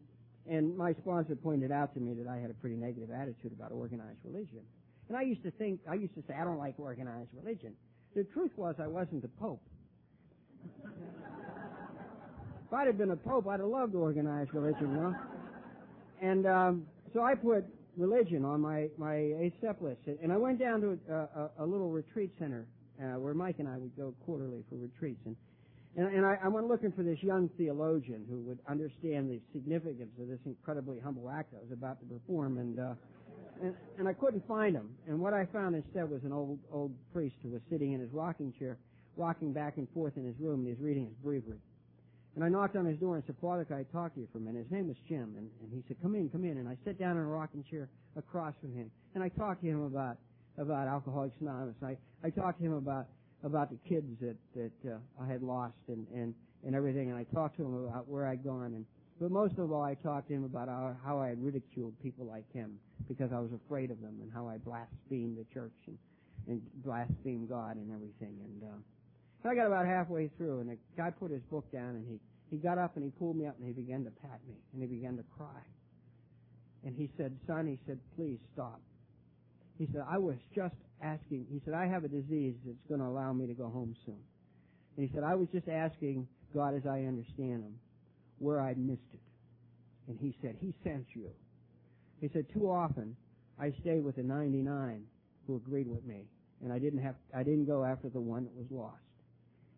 and my sponsor pointed out to me that I had a pretty negative attitude about organized religion. And I used to think, I used to say, I don't like organized religion. The truth was, I wasn't the Pope. If I'd have been a pope, I'd have loved organized religion, you know. And um, so I put religion on my my step list, and I went down to a, a, a little retreat center uh, where Mike and I would go quarterly for retreats, and and, and I, I went looking for this young theologian who would understand the significance of this incredibly humble act I was about to perform, and uh, and, and I couldn't find him. And what I found instead was an old old priest who was sitting in his rocking chair, rocking back and forth in his room, and he was reading his breviary. And I knocked on his door and said, Father, can I talk to you for a minute? His name was Jim. And, and he said, come in, come in. And I sat down in a rocking chair across from him. And I talked to him about, about Alcoholics Anonymous. I, I talked to him about, about the kids that, that uh, I had lost and, and, and everything. And I talked to him about where I'd gone. And, but most of all, I talked to him about how, how I had ridiculed people like him because I was afraid of them and how I blasphemed the church and, and blasphemed God and everything. And, uh, I got about halfway through, and the guy put his book down, and he he got up and he pulled me up and he began to pat me, and he began to cry. And he said, "Son," he said, "please stop." He said, "I was just asking." He said, "I have a disease that's going to allow me to go home soon." And he said, "I was just asking God, as I understand Him, where I missed it." And he said, "He sent you." He said, "Too often I stayed with the 99 who agreed with me, and I didn't have I didn't go after the one that was lost."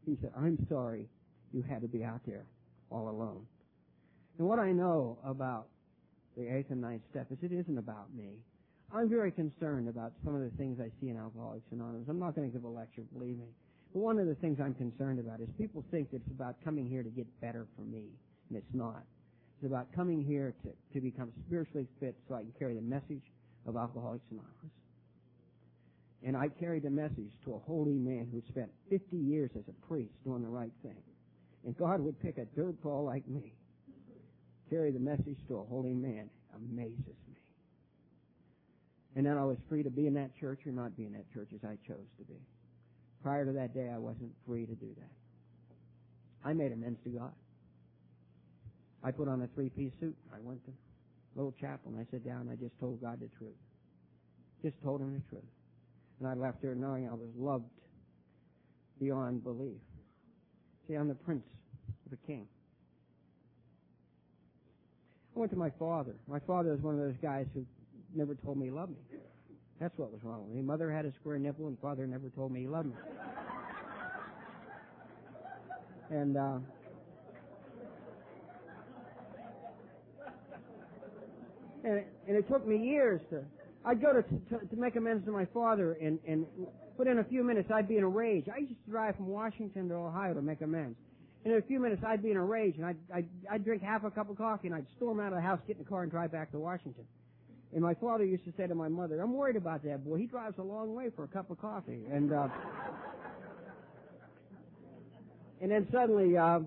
He said, I'm sorry you had to be out there all alone. And what I know about the eighth and ninth step is it isn't about me. I'm very concerned about some of the things I see in Alcoholics Anonymous. I'm not going to give a lecture, believe me. But one of the things I'm concerned about is people think it's about coming here to get better for me, and it's not. It's about coming here to, to become spiritually fit so I can carry the message of Alcoholics Anonymous. And I carried the message to a holy man who spent 50 years as a priest doing the right thing. And God would pick a dirtball like me, carry the message to a holy man. Amazes. And then I was free to be in that church or not be in that church as I chose to be. Prior to that day, I wasn't free to do that. I made amends to God. I put on a three-piece suit. I went to little chapel and I sat down and I just told God the truth. Just told him the truth. And I left there knowing I was loved beyond belief. See, I'm the prince of a king. I went to my father. My father was one of those guys who never told me he loved me. That's what was wrong with me. Mother had a square nipple, and father never told me he loved me. and uh, and it, and it took me years to. I'd go to, to to make amends to my father, and and within a few minutes I'd be in a rage. I used to drive from Washington to Ohio to make amends. And in a few minutes I'd be in a rage, and I'd, I'd I'd drink half a cup of coffee, and I'd storm out of the house, get in the car, and drive back to Washington. And my father used to say to my mother, "I'm worried about that boy. He drives a long way for a cup of coffee." And uh, and then suddenly, uh,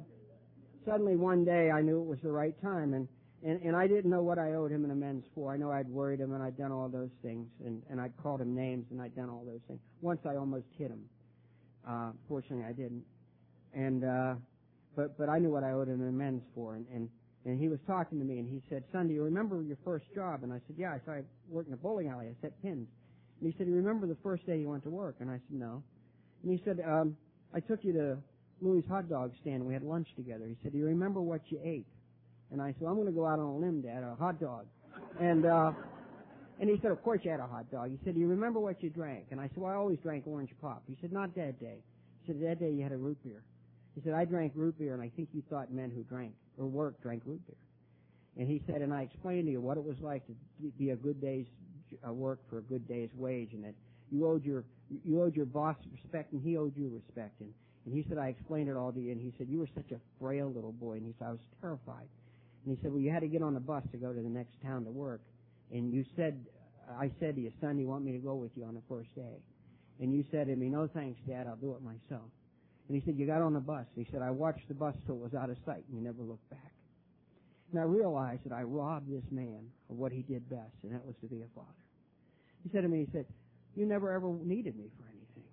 suddenly one day I knew it was the right time, and and, and I didn't know what I owed him an amends for. I know I'd worried him and I'd done all those things and, and I'd called him names and I'd done all those things. Once I almost hit him. Uh, fortunately I didn't. And, uh, but, but I knew what I owed him an amends for and, and, and he was talking to me and he said, son, do you remember your first job? And I said, yeah, I saw I worked in a bowling alley. I set pins. And he said, Do you remember the first day you went to work? And I said, no. And he said, um, I took you to Louis hot dog stand we had lunch together. He said, do you remember what you ate? And I said, well, I'm going to go out on a limb, Dad, a hot dog. And, uh, and he said, of course you had a hot dog. He said, do you remember what you drank? And I said, well, I always drank orange pop. He said, not that day. He said, that day you had a root beer. He said, I drank root beer and I think you thought men who drank or worked drank root beer. And he said, and I explained to you what it was like to be a good day's uh, work for a good day's wage and that you owed your, you owed your boss respect and he owed you respect. And, and he said, I explained it all to you. And he said, you were such a frail little boy. And he said, I was terrified. And he said, well, you had to get on a bus to go to the next town to work. And you said, I said to you, son, you want me to go with you on the first day? And you said to me, no thanks, Dad, I'll do it myself. And he said, you got on the bus. He said, I watched the bus till it was out of sight and you never looked back. And I realized that I robbed this man of what he did best, and that was to be a father. He said to me, he said, you never ever needed me for anything.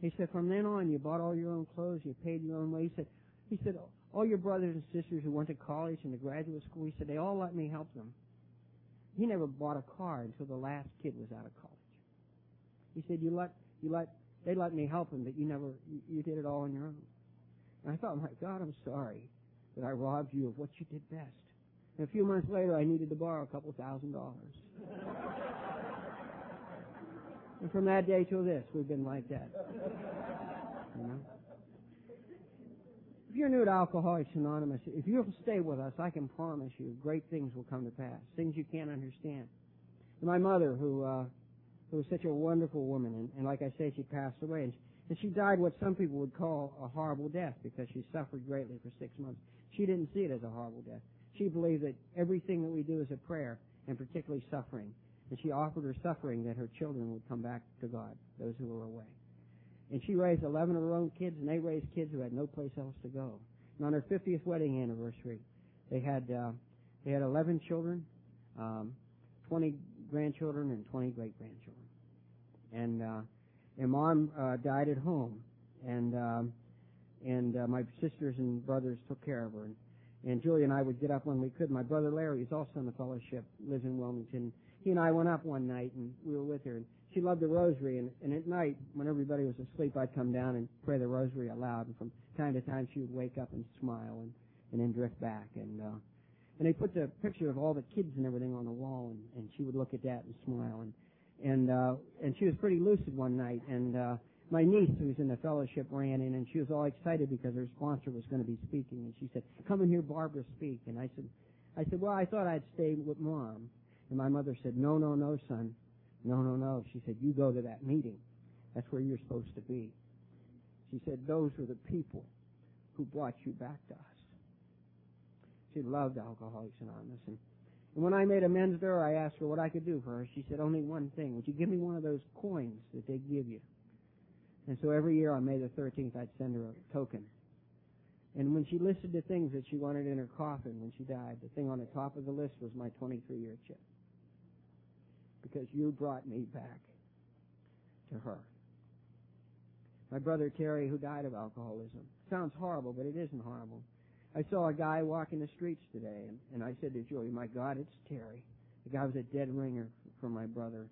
He said, from then on, you bought all your own clothes, you paid your own way. He said, he said, all your brothers and sisters who went to college and to graduate school, he said, they all let me help them. He never bought a car until the last kid was out of college. He said, you let, you let, they let me help them, but you never, you, did it all on your own. And I thought, my God, I'm sorry that I robbed you of what you did best. And a few months later, I needed to borrow a couple thousand dollars. and from that day till this, we've been like that. You know? If you're new to Alcoholics Anonymous, if you'll stay with us, I can promise you great things will come to pass, things you can't understand. And my mother, who uh, who was such a wonderful woman, and, and like I say, she passed away, and, and she died what some people would call a horrible death because she suffered greatly for six months. She didn't see it as a horrible death. She believed that everything that we do is a prayer, and particularly suffering. And she offered her suffering that her children would come back to God, those who were away. And she raised 11 of her own kids, and they raised kids who had no place else to go. And on her 50th wedding anniversary, they had uh, they had 11 children, um, 20 grandchildren, and 20 great grandchildren. And uh, and mom uh, died at home, and um, and uh, my sisters and brothers took care of her. And, and Julie and I would get up when we could. My brother Larry is also in the fellowship, lives in Wilmington. He and I went up one night, and we were with her. And she loved the rosary, and, and at night, when everybody was asleep, I'd come down and pray the rosary aloud, and from time to time she would wake up and smile and, and then drift back. And, uh, and they put the picture of all the kids and everything on the wall, and, and she would look at that and smile. And, and, uh, and she was pretty lucid one night, and, uh, my niece who was in the fellowship ran in and she was all excited because her sponsor was going to be speaking and she said, come and hear Barbara speak. And I said, I said, well, I thought I'd stay with mom. And my mother said, no, no, no, son. No, no, no. She said, you go to that meeting. That's where you're supposed to be. She said, those were the people who brought you back to us. She loved Alcoholics Anonymous. And, and when I made amends to her, I asked her what I could do for her. She said, only one thing. Would you give me one of those coins that they give you? And so every year on May the 13th, I'd send her a token. And when she listed the things that she wanted in her coffin when she died, the thing on the top of the list was my 23 year chip. Because you brought me back to her. My brother Terry, who died of alcoholism. Sounds horrible, but it isn't horrible. I saw a guy walking the streets today, and, and I said to Julie, my God, it's Terry. The guy was a dead ringer for my brother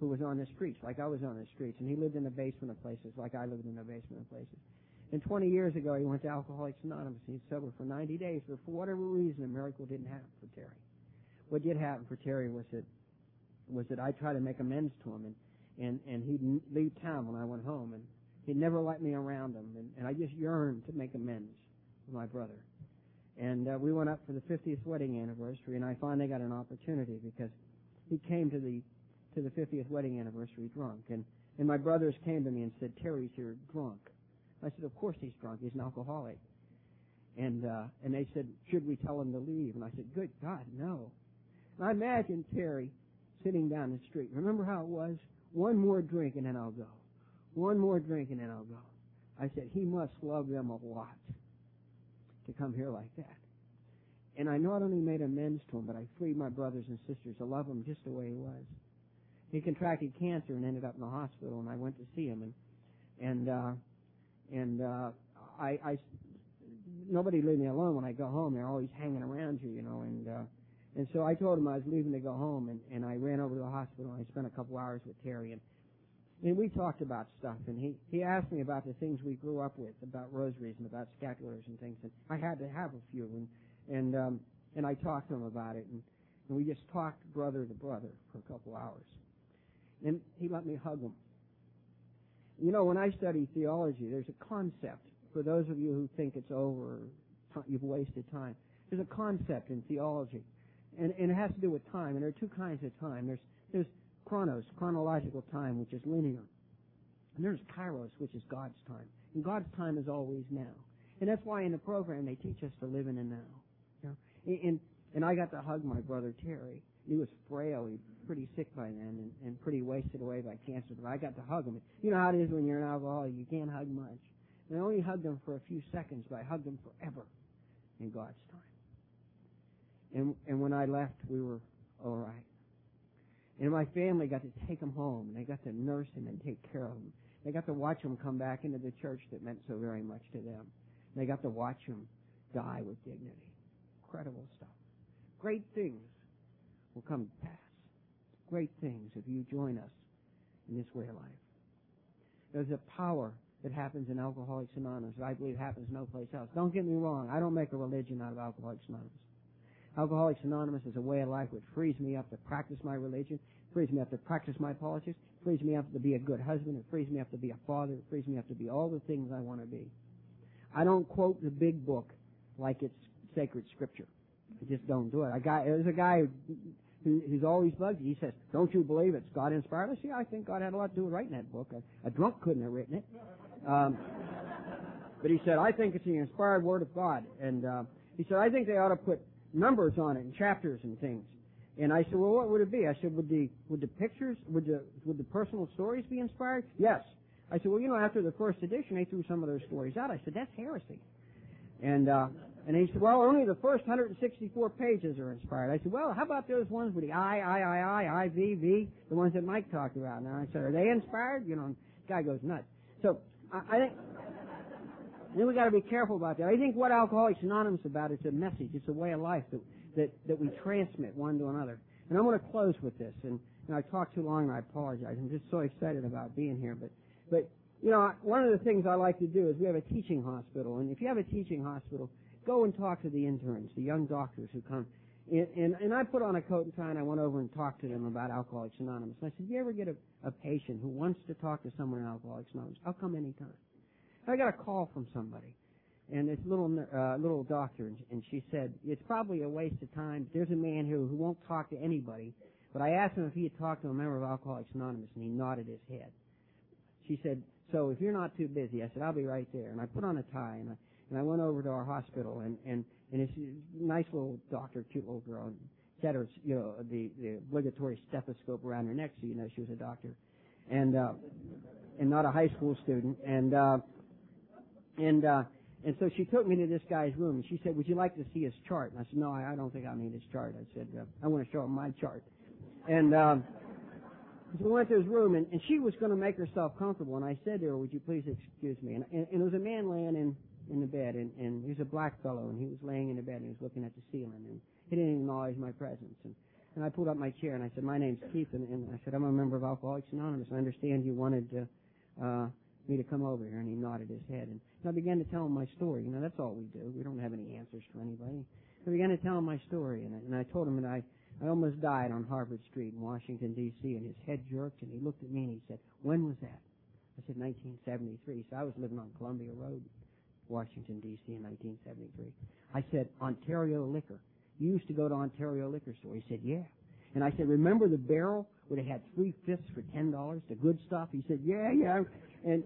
who was on the streets, like I was on the streets, and he lived in the basement of places, like I lived in the basement of places. And 20 years ago, he went to Alcoholics Anonymous. He sober for 90 days, but for whatever reason, a miracle didn't happen for Terry. What did happen for Terry was that was that I tried to make amends to him, and and and he'd leave town when I went home, and he'd never let me around him, and, and I just yearned to make amends with my brother. And uh, we went up for the 50th wedding anniversary, and I finally got an opportunity because he came to the to the 50th wedding anniversary drunk, and and my brothers came to me and said, "Terry's here drunk." I said, "Of course he's drunk. He's an alcoholic." And uh, and they said, "Should we tell him to leave?" And I said, "Good God, no." And I imagine Terry sitting down the street. Remember how it was? One more drink and then I'll go. One more drink and then I'll go. I said, he must love them a lot to come here like that. And I not only made amends to him, but I freed my brothers and sisters to love him just the way he was. He contracted cancer and ended up in the hospital, and I went to see him, and and uh, and uh, I, I nobody leave me alone when I go home. They're always hanging around you, you know, and uh, and so I told him I was leaving to go home, and and I ran over to the hospital. and I spent a couple hours with Terry, and and we talked about stuff, and he he asked me about the things we grew up with, about rosaries and about scapulars and things, and I had to have a few, and and um, and I talked to him about it, and, and we just talked brother to brother for a couple hours, and he let me hug him. You know, when I study theology, there's a concept for those of you who think it's over, you've wasted time. There's a concept in theology, and, and it has to do with time. And there are two kinds of time. There's there's chronos, chronological time, which is linear. And there's kairos, which is God's time. And God's time is always now. And that's why in the program they teach us to live in the now. Know? And, and I got to hug my brother Terry. He was frail. He was pretty sick by then and, and pretty wasted away by cancer. But I got to hug him. You know how it is when you're an alcoholic. You can't hug much. And I only hugged him for a few seconds, but I hugged him forever in God's time. And, and when I left, we were all right. And my family got to take him home, and they got to nurse him and take care of him. They got to watch him come back into the church that meant so very much to them. They got to watch him die with dignity. Incredible stuff. Great things will come to pass. Great things if you join us in this way of life. There's a power that happens in Alcoholics Anonymous that I believe happens no place else. Don't get me wrong. I don't make a religion out of Alcoholics Anonymous. Alcoholics Anonymous is a way of life which frees me up to practice my religion, frees me up to practice my politics, frees me up to be a good husband, it frees me up to be a father, it frees me up to be all the things I want to be. I don't quote the big book like it's sacred scripture. I just don't do it. I got there's a guy who, who's always bugged. He says, "Don't you believe it's God inspired?" I say, "I think God had a lot to do with writing that book. A, a drunk couldn't have written it." Um, but he said, "I think it's the inspired word of God." And uh, he said, "I think they ought to put numbers on it and chapters and things. And I said, well, what would it be? I said, would the would the pictures, would the would the personal stories be inspired? Yes. I said, well, you know, after the first edition, they threw some of those stories out. I said, that's heresy. And uh, and he said, well, only the first 164 pages are inspired. I said, well, how about those ones with the I, I, I, I, I, V, V, the ones that Mike talked about? And I said, are they inspired? You know, the guy goes nuts. So I, I think then we got to be careful about that. I think what Alcoholics Anonymous about is a message. It's a way of life that that that we transmit one to another. And I want to close with this. And, and I talked too long, and I apologize. I'm just so excited about being here. But but you know, one of the things I like to do is we have a teaching hospital, and if you have a teaching hospital, go and talk to the interns, the young doctors who come, And, and, and I put on a coat and tie and I went over and talked to them about Alcoholics Anonymous. And I said, do you ever get a, a patient who wants to talk to someone in Alcoholics Anonymous? I'll come anytime. I got a call from somebody and this little uh, little doctor, and, she said it's probably a waste of time. There's a man who who won't talk to anybody, but I asked him if he had talked to a member of Alcoholics Anonymous, and he nodded his head. She said, "So if you're not too busy," I said, "I'll be right there." And I put on a tie, and I and I went over to our hospital, and and and this nice little doctor, cute little girl, and she had her, you know, the the obligatory stethoscope around her neck, so you know she was a doctor, and uh, and not a high school student, and uh, and uh, and so she took me to this guy's room and she said, would you like to see his chart? And I said, no, I, I don't think I need his chart. I said, uh, I want to show him my chart. And, um, so we went to his room and, and she was going to make herself comfortable and I said to her, would you please excuse me? And, and, and there was a man laying in, in the bed and, and he was a black fellow and he was laying in the bed and he was looking at the ceiling and he didn't acknowledge my presence. And, and I pulled up my chair and I said, my name's Keith and, and I said, I'm a member of Alcoholics Anonymous. I understand you wanted uh, me to come over here and he nodded his head and I began to tell him my story. You know, that's all we do. We don't have any answers for anybody. I began to tell him my story, and I, and I told him that I, I almost died on Harvard Street in Washington, D.C., and his head jerked, and he looked at me and he said, when was that? I said, 1973. So I was living on Columbia Road, Washington, D.C. in 1973. I said, Ontario Liquor. You used to go to Ontario Liquor Store. He said, yeah. And I said, remember the barrel where they had three fifths for ten dollars, the good stuff? He said, yeah, yeah. And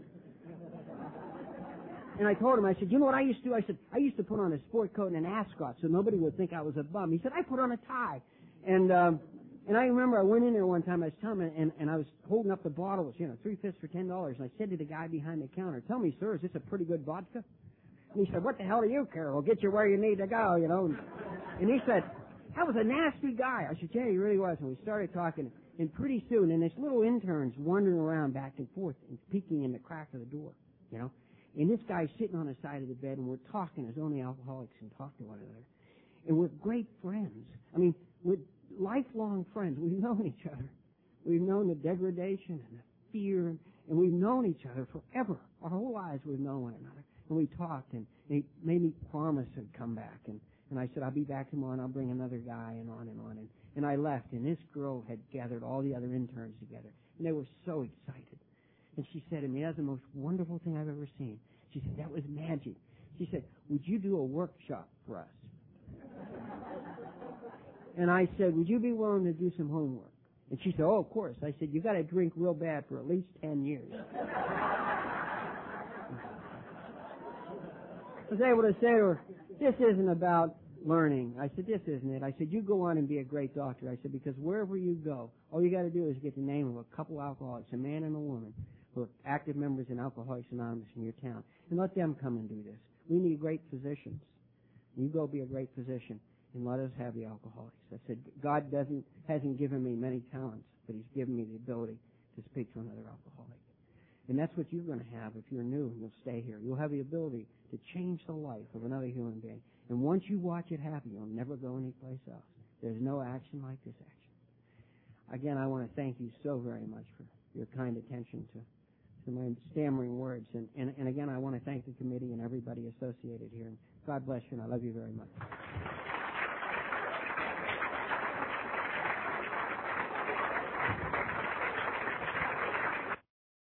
and I told him, I said, you know what I used to do? I said, I used to put on a sport coat and an ascot so nobody would think I was a bum. He said, I put on a tie. And, um, and I remember I went in there one time, I was telling him, and, and I was holding up the bottles, you know, three fifths for ten dollars, and I said to the guy behind the counter, tell me, sir, is this a pretty good vodka? And he said, what the hell do you care? We'll get you where you need to go, you know. And, and he said, that was a nasty guy. I said, yeah, he really was. And we started talking, and pretty soon, and this little intern's wandering around back and forth and peeking in the crack of the door, you know. And this guy's sitting on the side of the bed and we're talking as only alcoholics can talk to one another. And we're great friends. I mean, we're lifelong friends. We've known each other. We've known the degradation and the fear and, we've known each other forever. Our whole lives we've known one another. And we talked and, and he made me promise to come back and, and I said, I'll be back tomorrow and I'll bring another guy and on and on. And, and I left and this girl had gathered all the other interns together and they were so excited. And she said to me, that's the most wonderful thing I've ever seen. She said, that was magic. She said, would you do a workshop for us? and I said, would you be willing to do some homework? And she said, oh, of course. I said, you got to drink real bad for at least 10 years. I was able to say to her, this isn't about learning. I said, this isn't it. I said, you go on and be a great doctor. I said, because wherever you go, all you got to do is get the name of a couple alcoholics, a man and a woman, are active members in Alcoholics Anonymous in your town, and let them come and do this. We need great physicians. You go be a great physician, and let us have the alcoholics. I said, God doesn't hasn't given me many talents, but He's given me the ability to speak to another alcoholic. And that's what you're going to have if you're new and you'll stay here. You'll have the ability to change the life of another human being. And once you watch it happen, you'll never go anyplace else. There's no action like this action. Again, I want to thank you so very much for your kind attention to to my stammering words. And, and, and again, I want to thank the committee and everybody associated here. God bless you, and I love you very much.